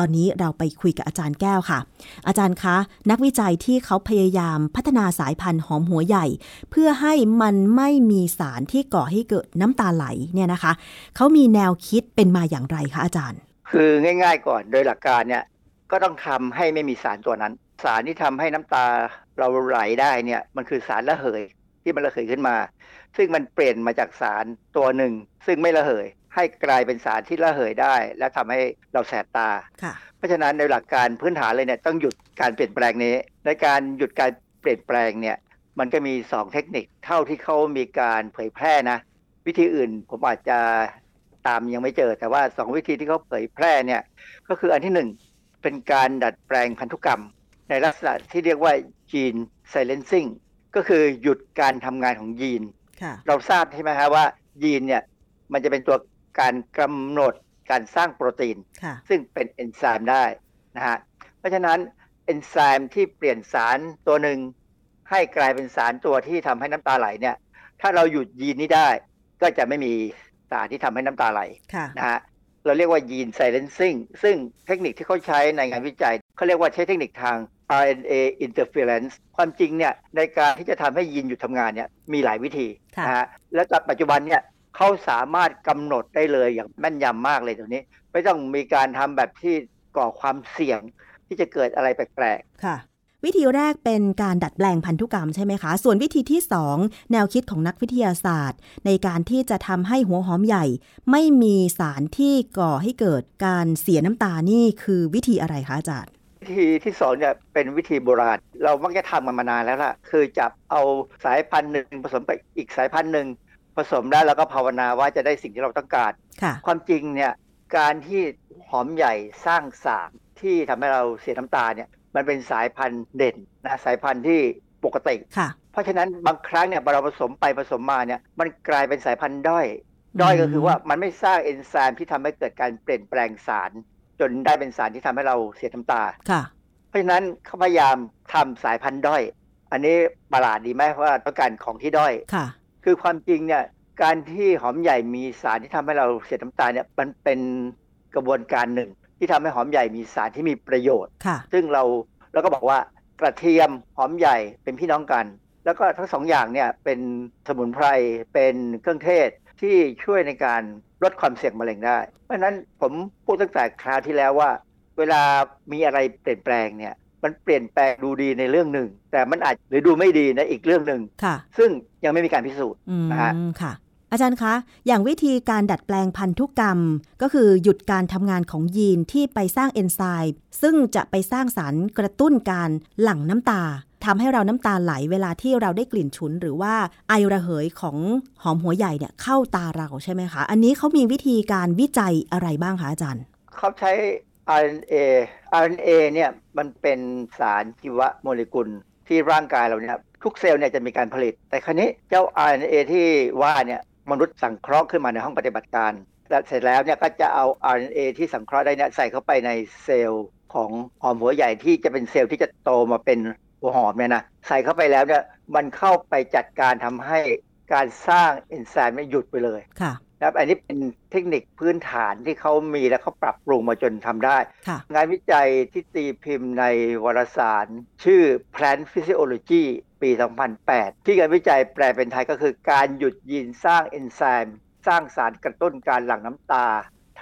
H: ตอนนี้เราไปคุยกับอาจารย์แก้วค่ะ อาจารย์คะ นักวิจัยที่เขาพยายามพัฒนาสายพันธุ์หอมหัวใหญ่ เพื่อให้มันไม่มีสารที่ก่อให้เกิดน้ำตาไหลเนี่ยนะคะ เขามีแนวคิดเป็นมาอย่างไรคะอาจารย์
I: คือง่าย ๆ ก่อนโดยหลักการเนี่ย ก็ต้องทำให้ไม่มีสารตัวนั้น สารที่ทำให้น้ำตาเราไหลได้เนี่ยมันคือสารระเหยที่มันระเหยขึ้นมา ซึ่งมันเปลี่ยนมาจากสารตัวหนึ่ง ซึ่งไม่ระเหย ให้กลายเป็นสารที่ระเหยได้ และทำให้เราแสบตา เพราะฉะนั้นในหลักการพื้นฐานเลยเนี่ยต้องหยุดการเปลี่ยนแปลงนี้ ในการหยุดการเปลี่ยนแปลงเนี่ยมันก็มี 2 เทคนิคเท่าที่เขามีการเผยแพร่นะ วิธีอื่นผมอาจจะตามยังไม่เจอแต่ว่า 2 วิธีที่เขาเผยแพร่เนี่ยก็คืออันที่ 1 เป็นการดัดแปลงพันธุกรรม ในลักษณะที่เรียกว่า gene silencing ก็คือหยุดการทำงานของยีน เราทราบใช่ไหมครับว่ายีนเนี่ยมันจะเป็นตัวการกำหนดการสร้างโปรตีน ซึ่งเป็นเอนไซม์ได้นะฮะเพราะฉะนั้นเอนไซม์ที่เปลี่ยนสารตัวหนึ่งให้กลายเป็นสารตัวที่ทำให้น้ำตาไหลเนี่ย ถ้าเราหยุดยีนนี้ได้ ก็จะไม่มีสารที่ทำให้น้ำตาไหลนะฮะ เราเรียกว่ายีนไซเลนซิ่งซึ่งเทคนิคที่เขาใช้ในงานวิจัยเขาเรียกว่าใช้เทคนิคทาง RNA interference ความจริงเนี่ยในการที่จะทำให้ยีนหยุดทำงานเนี่ยมีหลายวิธีนะฮะและปัจจุบันเนี่ยเขาสามารถกำหนดได้เลยอย่างแม่นยำมากเลยตรงนี้ ไม่ต้องมีการทำแบบที่ก่อความเสี่ยงที่จะเกิดอะไรแปลก
H: ๆค่ะ วิธีแรกเป็นการดัดแปลงพันธุกรรมใช่ไหมคะ ส่วนวิธีที่ 2 แนวคิดของนักวิทยาศาสตร์ ในการที่จะทำให้หัวหอมใหญ่ ไม่มีสารที่ก่อให้เกิดการเสียน้ำตานี่คือวิธีอะไรคะอาจารย์
I: ธีที่สองเนี่ยเป็นวิธีโบราณ เรามักจะทำกันมานานแล้วล่ะ คือจับเอาสายพันธุ์หนึ่งผสมกับอีกสายพันธุ์หนึ่งผสมได้แล้วก็ภาวนาว่าจะได้สิ่งที่เราต้องการ
H: ค่ะ
I: ความจริงเนี่ยการที่หอมใหญ่สร้างสารที่ทำให้เราเสียน้ำตาเนี่ยมันเป็นสายพันธุ์เด่นนะสายพันธุ์ที่ปกติ
H: ค่ะ
I: เพราะฉะนั้นบางครั้งเนี่ยเราผสมไปผสมมาเนี่ยมันกลายเป็นสายพันธุ์ด้อยด้อยก็คือว่ามันไม่สร้างเอนไซม์ที่ทำให้เกิดการเปลี่ยนแปลงสาร จนได้เป็นสารที่ทำให้เราเสียน้ำตา
H: ค่ะ
I: เพราะฉะนั้นเขาพยายามทำสายพันธุ์ด้อย อันนี้ประหลาดดีไหมเพราะว่าต้องการของที่ด้อย
H: ค่ะ
I: คือความจริงเนี่ยการที่หอมใหญ่มีสารที่ทำให้เราเสียน้ำตาเนี่ยมันเป็นกระบวนการหนึ่ง ที่ทำให้หอมใหญ่มีสารที่มีประโยชน์
H: ค่ะ
I: ซึ่งเราเราก็บอกว่ากระเทียมหอมใหญ่เป็นพี่น้องกัน แล้วก็ทั้งสองอย่างเนี่ยเป็นสมุนไพรเป็นเครื่องเทศที่ช่วยในการลดความเสี่ยงมะเร็งได้ เพราะฉะนั้นผมพูดตั้งแต่คราวที่แล้วว่า เวลามีอะไรเปลี่ยนแปลงเนี่ยมันเปลี่ยนแปลงดูดีในเรื่องหนึ่ง แต่มันอาจหรือดูไม่ดีในอีกเรื่องหนึ่ง
H: ค่ะ
I: ซึ่งยังไม่มีการพิสูจน์
H: อืม
I: นะฮะ
H: ค่ะ อาจารย์คะ อย่างวิธีการดัดแปลงพันธุกรรม ก็คือหยุดการทำงานของยีนที่ไปสร้างเอนไซม์ซึ่งจะไปสร้างสารกระตุ้นการหลั่งน้ำตาทำให้เราน้ำตาไหลเวลาที่เราได้กลิ่นฉุน หรือว่าไอระเหยของหอมหัวใหญ่เนี่ยเข้าตาเราใช่ไหมคะ อันนี้เขามีวิธีการวิจัยอะไรบ้างคะอาจารย์
I: เขาใช้ RNA RNA เนี่ยมันเป็นสารชีวโมเลกุลที่ร่างกายเราเนี่ยทุกเซลล์เนี่ยจะมีการผลิต แต่ครั้นี้เจ้า RNA ที่ว่าเนี่ย มนุษย์สังเคราะห์ขึ้นมาในห้องปฏิบัติการและเสร็จแล้วเนี่ยก็จะเอา RNA ที่สังเคราะห์ได้เนี่ยใส่เข้าไปในเซลล์ของหอมหัวใหญ่ที่จะเป็นเซลล์ที่จะโตมาเป็นหัวหอมเนี่ยนะใส่เข้าไปแล้วเนี่ยมันเข้าไปจัดการทำให้การสร้างเอนไซม์เนี่ยหยุดไปเลย
H: ค่ะ
I: นะครับอันนี้เป็นเทคนิคพื้นฐานที่เขามีและเขาปรับปรุงมาจนทำได้
H: ค่ะ
I: งานวิจัยที่ตีพิมพ์ในวารสาร ชื่อ Plant Physiology ปี 2008 ที่งานวิจัยแปลเป็นไทยก็คือการหยุดยีนสร้างเอนไซม์สร้างสารกระตุ้นการหลั่งน้ำตา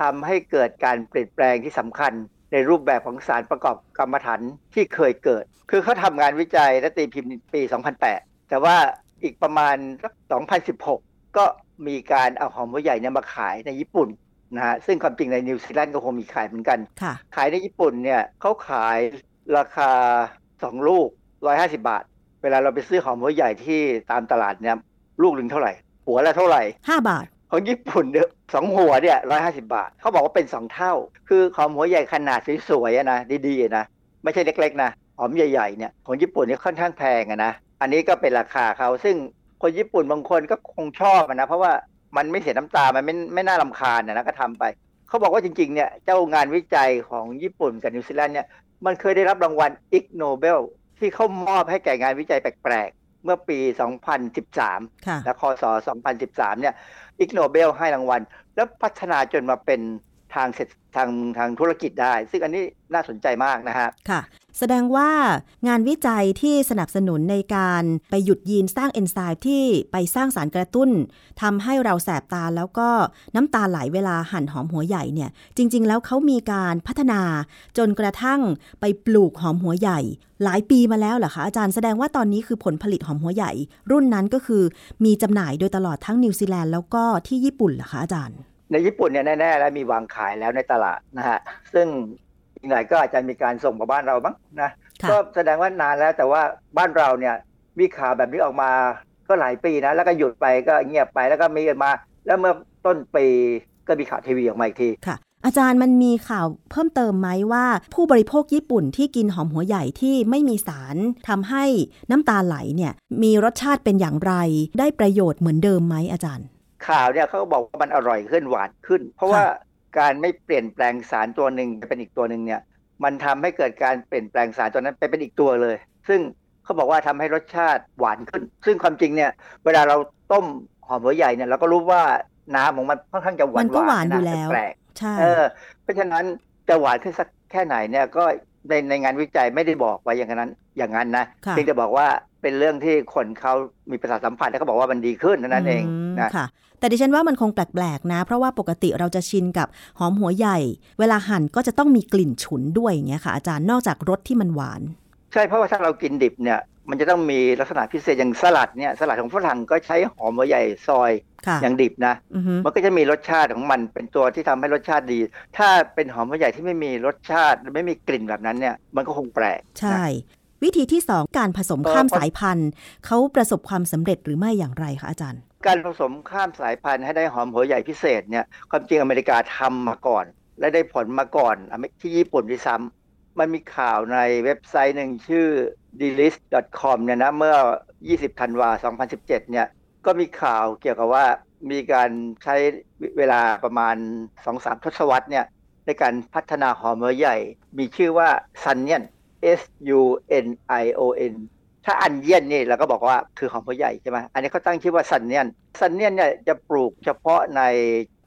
I: ทำให้เกิดการเปลี่ยนแปลงที่สำคัญ ในรูปแบบของสารประกอบกรรมฐานที่เคยเกิด คือเขาทำงานวิจัยและตีพิมพ์ปี 2008 แต่ว่าอีกประมาณสัก2016 ก็ มีการเอาหอมหัวใหญ่เนี่ยมาขายในญี่ปุ่นนะฮะซึ่งความจริงในนิวซีแลนด์ก็คงมีขายเหมือนกัน
H: ค่ะ
I: ขายในญี่ปุ่นเนี่ยเขาขายราคา 2 ลูก 150 บาท เวลาเราไปซื้อหอมหัวใหญ่ที่ตามตลาดเนี่ยลูกหนึ่งเท่าไหร่ หัวละเท่าไหร่
H: 5 บาท
I: ของญี่ปุ่นเนี่ยสองหัวเนี่ยร้อยห้าสิบาท เขาบอกว่าเป็นสองเท่า คือหอมหัวใหญ่ขนาดสวยๆอะนะดีๆอะนะไม่ใช่เล็กๆนะหอมใหญ่ๆเนี่ยของญี่ปุ่นเนี่ยค่อนข้างแพงอะนะอันนี้ก็เป็นราคาเขาซึ่ง คนญี่ปุ่นบางคนก็คงชอบอะนะ เพราะว่ามันไม่เสียน้ำตา มันไม่ไม่น่ารำคาญนะนะก็ทำไป เขาบอกว่าจริง ๆ เนี่ย เจ้างานวิจัยของญี่ปุ่นกับนิวซีแลนด์เนี่ย มันเคยได้รับรางวัล Ig Nobel ที่เขามอบให้แก่งานวิจัยแปลกๆ เมื่อปี 2013
H: ค่ะ
I: และคศ 2013 เนี่ย Ig Nobel ให้รางวัล แล้วพัฒนาจนมาเป็น ทางเศรษฐทางทางธุรกิจได้ ซึ่งอันนี้น่าสนใจมากนะฮะ
H: ค่ะ แสดงว่างานวิจัยที่สนับสนุนในการไปหยุดยีนสร้างเอนไซม์ที่ไปสร้างสารกระตุ้นทำให้เราแสบตาแล้วก็น้ำตาไหลเวลาหั่นหอมหัวใหญ่เนี่ย จริง ๆ แล้วเขามีการพัฒนาจนกระทั่งไปปลูกหอมหัวใหญ่ หลายปีมาแล้วเหรอคะอาจารย์แสดงว่าตอนนี้คือผลผลิตหอมหัวใหญ่ รุ่นนั้นก็คือมีจำหน่ายโดยตลอดทั้งนิวซีแลนด์แล้วก็ที่ญี่ปุ่นเหรอคะอาจารย์
I: ในญี่ปุ่นเนี่ยแน่ๆแล้วมีวางขายแล้วในตลาดนะฮะซึ่งอีกหน่อยก็อาจจะมีการส่งมาบ้านเราบ้างนะ
H: ค่ะ
I: ก็แสดงว่านานแล้วแต่ว่าบ้านเราเนี่ยมีข่าวแบบนี้ออกมาก็หลายปีนะ แล้วก็หยุดไปก็เงียบไปแล้วก็มีมา แล้วเมื่อต้นปีก็มีข่าวทีวีออกมาอีกที
H: ค่ะ อาจารย์มันมีข่าวเพิ่มเติมไหมว่า ผู้บริโภคญี่ปุ่นที่กินหอมหัวใหญ่ที่ไม่มีสารทำให้น้ำตาไหลเนี่ยมีรสชาติเป็นอย่างไร ได้ประโยชน์เหมือนเดิมไหมอาจารย์
I: ข่าวเนี่ยเขาก็บอกว่ามันอร่อยขึ้นหวานขึ้น เพราะว่าการไม่เปลี่ยนแปลงสารตัวหนึ่งไปเป็นอีกตัวหนึ่งเนี่ย มันทำให้เกิดการเปลี่ยนแปลงสารตัวนั้นไปเป็นอีกตัวเลย ซึ่งเขาบอกว่าทำให้รสชาติหวานขึ้น ซึ่งความจริงเนี่ย เวลาเราต้มหอมหัวใหญ่เนี่ยเราก็รู้ว่าน้ำของมันค่อนข้างจะหวาน
H: มันก็หวานอยู่ะแล้ว
I: แปลก
H: ใช่
I: ๆเออ เพราะฉะนั้นจะหวานขึ้นสักแค่ไหนเนี่ยก็ในในงานวิจัยไม่ได้บอกไว้อย่างนั้นอย่างนั้นนะ
H: ค่ะ
I: เพียงแต่บอกว่า เป็นเรื่องที่คนเขามีประสาทสัมผัสแล้วก็บอกว่ามันดีขึ้นเท่านั้นเอง
H: ม
I: นะ
H: ค่ะ แต่ดิฉันว่ามันคงแปลกๆนะ เพราะว่าปกติเราจะชินกับหอมหัวใหญ่ เวลาหั่นก็จะต้องมีกลิ่นฉุนด้วยอย่างเงี้ยค่ะ อาจารย์นอกจากรสที่มันหวาน
I: ใช่เพราะว่าถ้าเรากินดิบเนี่ย มันจะต้องมีลักษณะพิเศษอย่างสลัดเนี่ยสลัดของฝรั่งก็ใช้หอมหัวใหญ่ซอย
H: ค่ะ
I: อย่างดิบนะ
H: อือฮึ
I: มันก็จะมีรสชาติของมันเป็นตัวที่ทำให้รสชาติดี ถ้าเป็นหอมหัวใหญ่ที่ไม่มีรสชาติไม่มีกลิ่นแบบนั้นเนี่ย มันก็คงแปลก
H: ใช่
I: นะ
H: วิธีที่สองการผสม
I: เอ่อ
H: ข้าม
I: พอ
H: สายพันธุ์เขาประสบความสำเร็จหรือไม่อย่างไรคะอาจารย์
I: การผสมข้ามสายพันธุ์ให้ได้หอมหัวใหญ่พิเศษเนี่ยความจริงอเมริกาทำมาก่อน และได้ผลมาก่อนอเมที่ญี่ปุ่นด้วยซ้ำมันมีข่าวในเว็บไซต์หนึ่งชื่อ delist.com เนี่ยนะเมื่อ 20 ธันวา 2017 เนี่ยก็มีข่าวเกี่ยวกับว่ามีการใช้เวลาประมาณ 2-3 ทศวรรษเนี่ยในการพัฒนาหอมหัวใหญ่ มีชื่อว่า Sunnion S U N I O N ถ้าอันเยียนนี่เราก็บอกว่าคือหอมหัวใหญ่ใช่ไหมอันนี้เขาตั้งชื่อว่าซันเนียนซันเนียนเนี่ยจะปลูกเฉพาะใน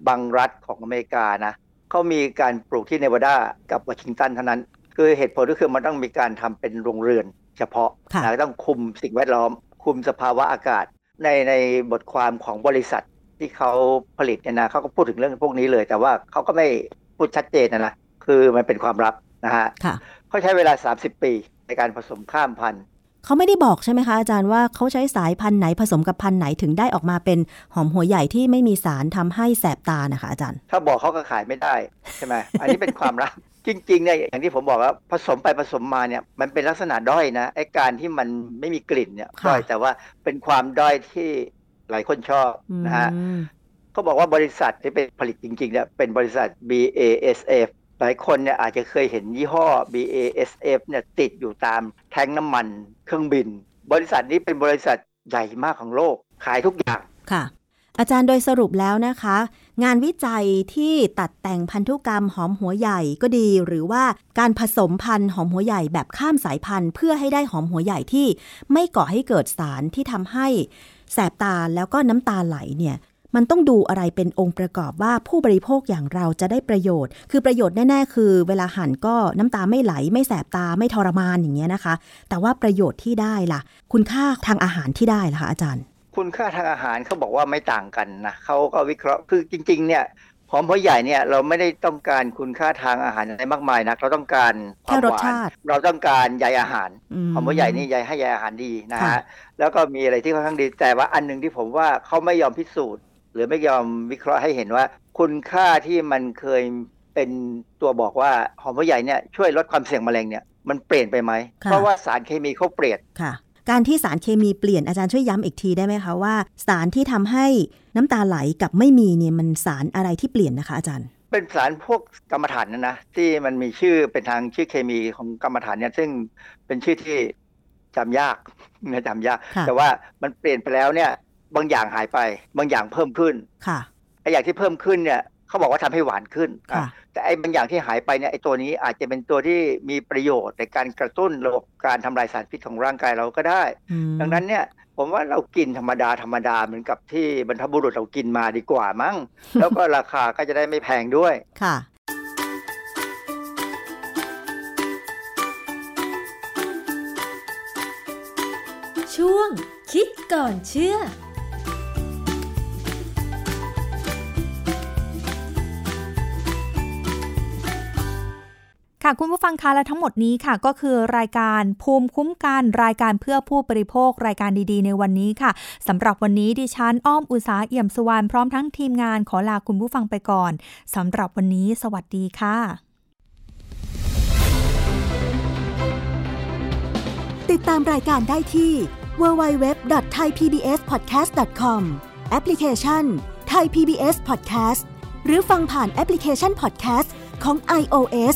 I: บางรัฐของอเมริกานะเขามีการปลูกที่เนวาดากับวอชิงตันเท่านั้น คือเหตุผลก็คือมันต้องมีการทำเป็นโรงเรือน เฉพาะ
H: ค่ะ
I: นะต้องคุมสิ่งแวดล้อม คุมสภาวะอากาศ ในในบทความของบริษัทที่เขาผลิตเนี่ยนะเขาก็พูดถึงเรื่องพวกนี้เลย แต่ว่าเขาก็ไม่พูดชัดเจนนะนะคือมันเป็นความลับนะฮะ
H: ค่ะ
I: เขาใช้เวลา 30 ปีในการผสมข้ามพันธุ์
H: เขาไม่ได้บอกใช่ไหมคะ อาจารย์ว่าเขาใช้สายพันธุ์ไหนผสมกับพันธุ์ไหนถึงได้ออกมาเป็นหอมหัวใหญ่ที่ไม่มีสารทำให้แสบตานะคะอาจารย์
I: ถ้าบอกเขาก็ขายไม่ได้ใช่ไหมอันนี้เป็นความลับจริงๆเนี่ยอย่างที่ผมบอกว่าผสมไปผสมมาเนี่ยมันเป็นลักษณะด้อยนะไอ้การที่มันไม่มีกลิ่นเนี่ย
H: ค่ะ
I: ด้อยแต่ว่าเป็นความด้อยที่หลายคนชอบนะฮะ
H: อืม
I: เขาบอกว่าบริษัทที่เป็นผลิตจริงๆเนี่ยเป็นบริษัท BASF หลายคนเนี่ยอาจจะเคยเห็นยี่ห้อ BASF เนี่ยติดอยู่ตามแทงน้ำมันเครื่องบิน บริษัทนี้เป็นบริษัทใหญ่มากของโลก ขายทุกอย่าง
H: ค่ะ อาจารย์โดยสรุปแล้วนะคะ งานวิจัยที่ตัดแต่งพันธุกรรมหอมหัวใหญ่ก็ดี หรือว่าการผสมพันธุ์หอมหัวใหญ่แบบข้ามสายพันธุ์ เพื่อให้ได้หอมหัวใหญ่ที่ไม่ก่อให้เกิดสารที่ทำให้แสบตาแล้วก็น้ำตาไหลเนี่ย มันต้องดูอะไรเป็นองค์ประกอบว่าผู้บริโภคอย่างเราจะได้ประโยชน์ คือประโยชน์แน่ ๆ คือเวลาหั่นก็น้ำตาไม่ไหล ไม่แสบตาไม่ทรมานอย่างเงี้ยนะคะ แต่ว่าประโยชน์ที่ได้ล่ะ คุณค่าทางอาหารที่ได้ล่ะคะอาจารย์
I: คุณค่าทางอาหารเขาบอกว่าไม่ต่างกันนะเขาก็วิเคราะห์คือจริงๆเนี่ยหอมหัวใหญ่เนี่ยเราไม่ได้ต้องการคุณค่าทางอาหารอะไรมากมายนะเราต้องการควา
H: แค่
I: ม
H: ร
I: ห
H: ส
I: วาน
H: ชาติ
I: เราต้องการใยอาหาร
H: ม
I: หอมหัวใหญ่นี่ใยให้ใยอาหารดีนะ
H: ค่ะ
I: ฮะแล้วก็มีอะไรที่ค่อนข้างดีแต่ว่าอันหนึ่งที่ผมว่าเขาไม่ยอมพิสูจน์ หรือไม่ยอมวิเคราะห์ให้เห็นว่า คุณค่าที่มันเคยเป็นตัวบอกว่าหอมหัวใหญ่เนี่ยช่วยลดความเสี่ยงมะเร็งเนี่ยมันเปลี่ยนไปไหม
H: ค่ะ
I: เพราะว่าสารเคมีเขาเปลี่ยน
H: ค่ะ การที่สารเคมีเปลี่ยนอาจารย์ช่วยย้ำอีกทีได้ไหมคะว่า สารที่ทำให้น้ำตาไหลกับไม่มีเนี่ยมันสารอะไรที่เปลี่ยนนะคะอาจารย์
I: เป็นสารพวกกรรมฐานนะนะที่มันมีชื่อเป็นทางชื่อเคมีของกรรมฐานเนี่ยซึ่งเป็นชื่อที่จำยากนะจำยาก
H: ค่ะ
I: แต่ว่ามันเปลี่ยนไปแล้วเนี่ย บางอย่างหายไป บางอย่างเพิ่มขึ้น
H: ค่ะ
I: ไอ้อย่างที่เพิ่มขึ้นเนี่ยเขาบอกว่าทำให้หวานขึ้น
H: ค่ะ
I: อะแต่ไอ้บางอย่างที่หายไปเนี่ยไอ้ตัวนี้อาจจะเป็นตัวที่มีประโยชน์ในการกระตุ้นระบบการทำลายสารพิษของร่างกายเราก็ได้
H: อืม
I: ดังนั้นเนี่ยผมว่าเรากินธรรมดาธรรมดาเหมือนกับที่บรรพบุรุษเรากินมาดีกว่ามั้ง แล้วก็ราคาก็จะได้ไม่แพงด้วย
H: ค่ะ
J: ช่วงคิดก่อนเชื่อ
A: ค่ะคุณผู้ฟังคะและทั้งหมดนี้ค่ะ ก็คือรายการภูมิคุ้มกันรายการเพื่อผู้บริโภครายการดีๆ ในวันนี้ค่ะสำหรับวันนี้ดิฉันอ้อมอุตสาเอี่ยมสุวรรณพร้อมทั้งทีมงานขอลาคุณผู้ฟังไปก่อนสำหรับวันนี้สวัสดีค่ะ
H: ติดตามรายการได้ที่ www.thaipbspodcast.com แอปพลิเคชัน Thai PBS Podcast หรือฟังผ่านแอปพลิเคชัน Podcast ของ iOS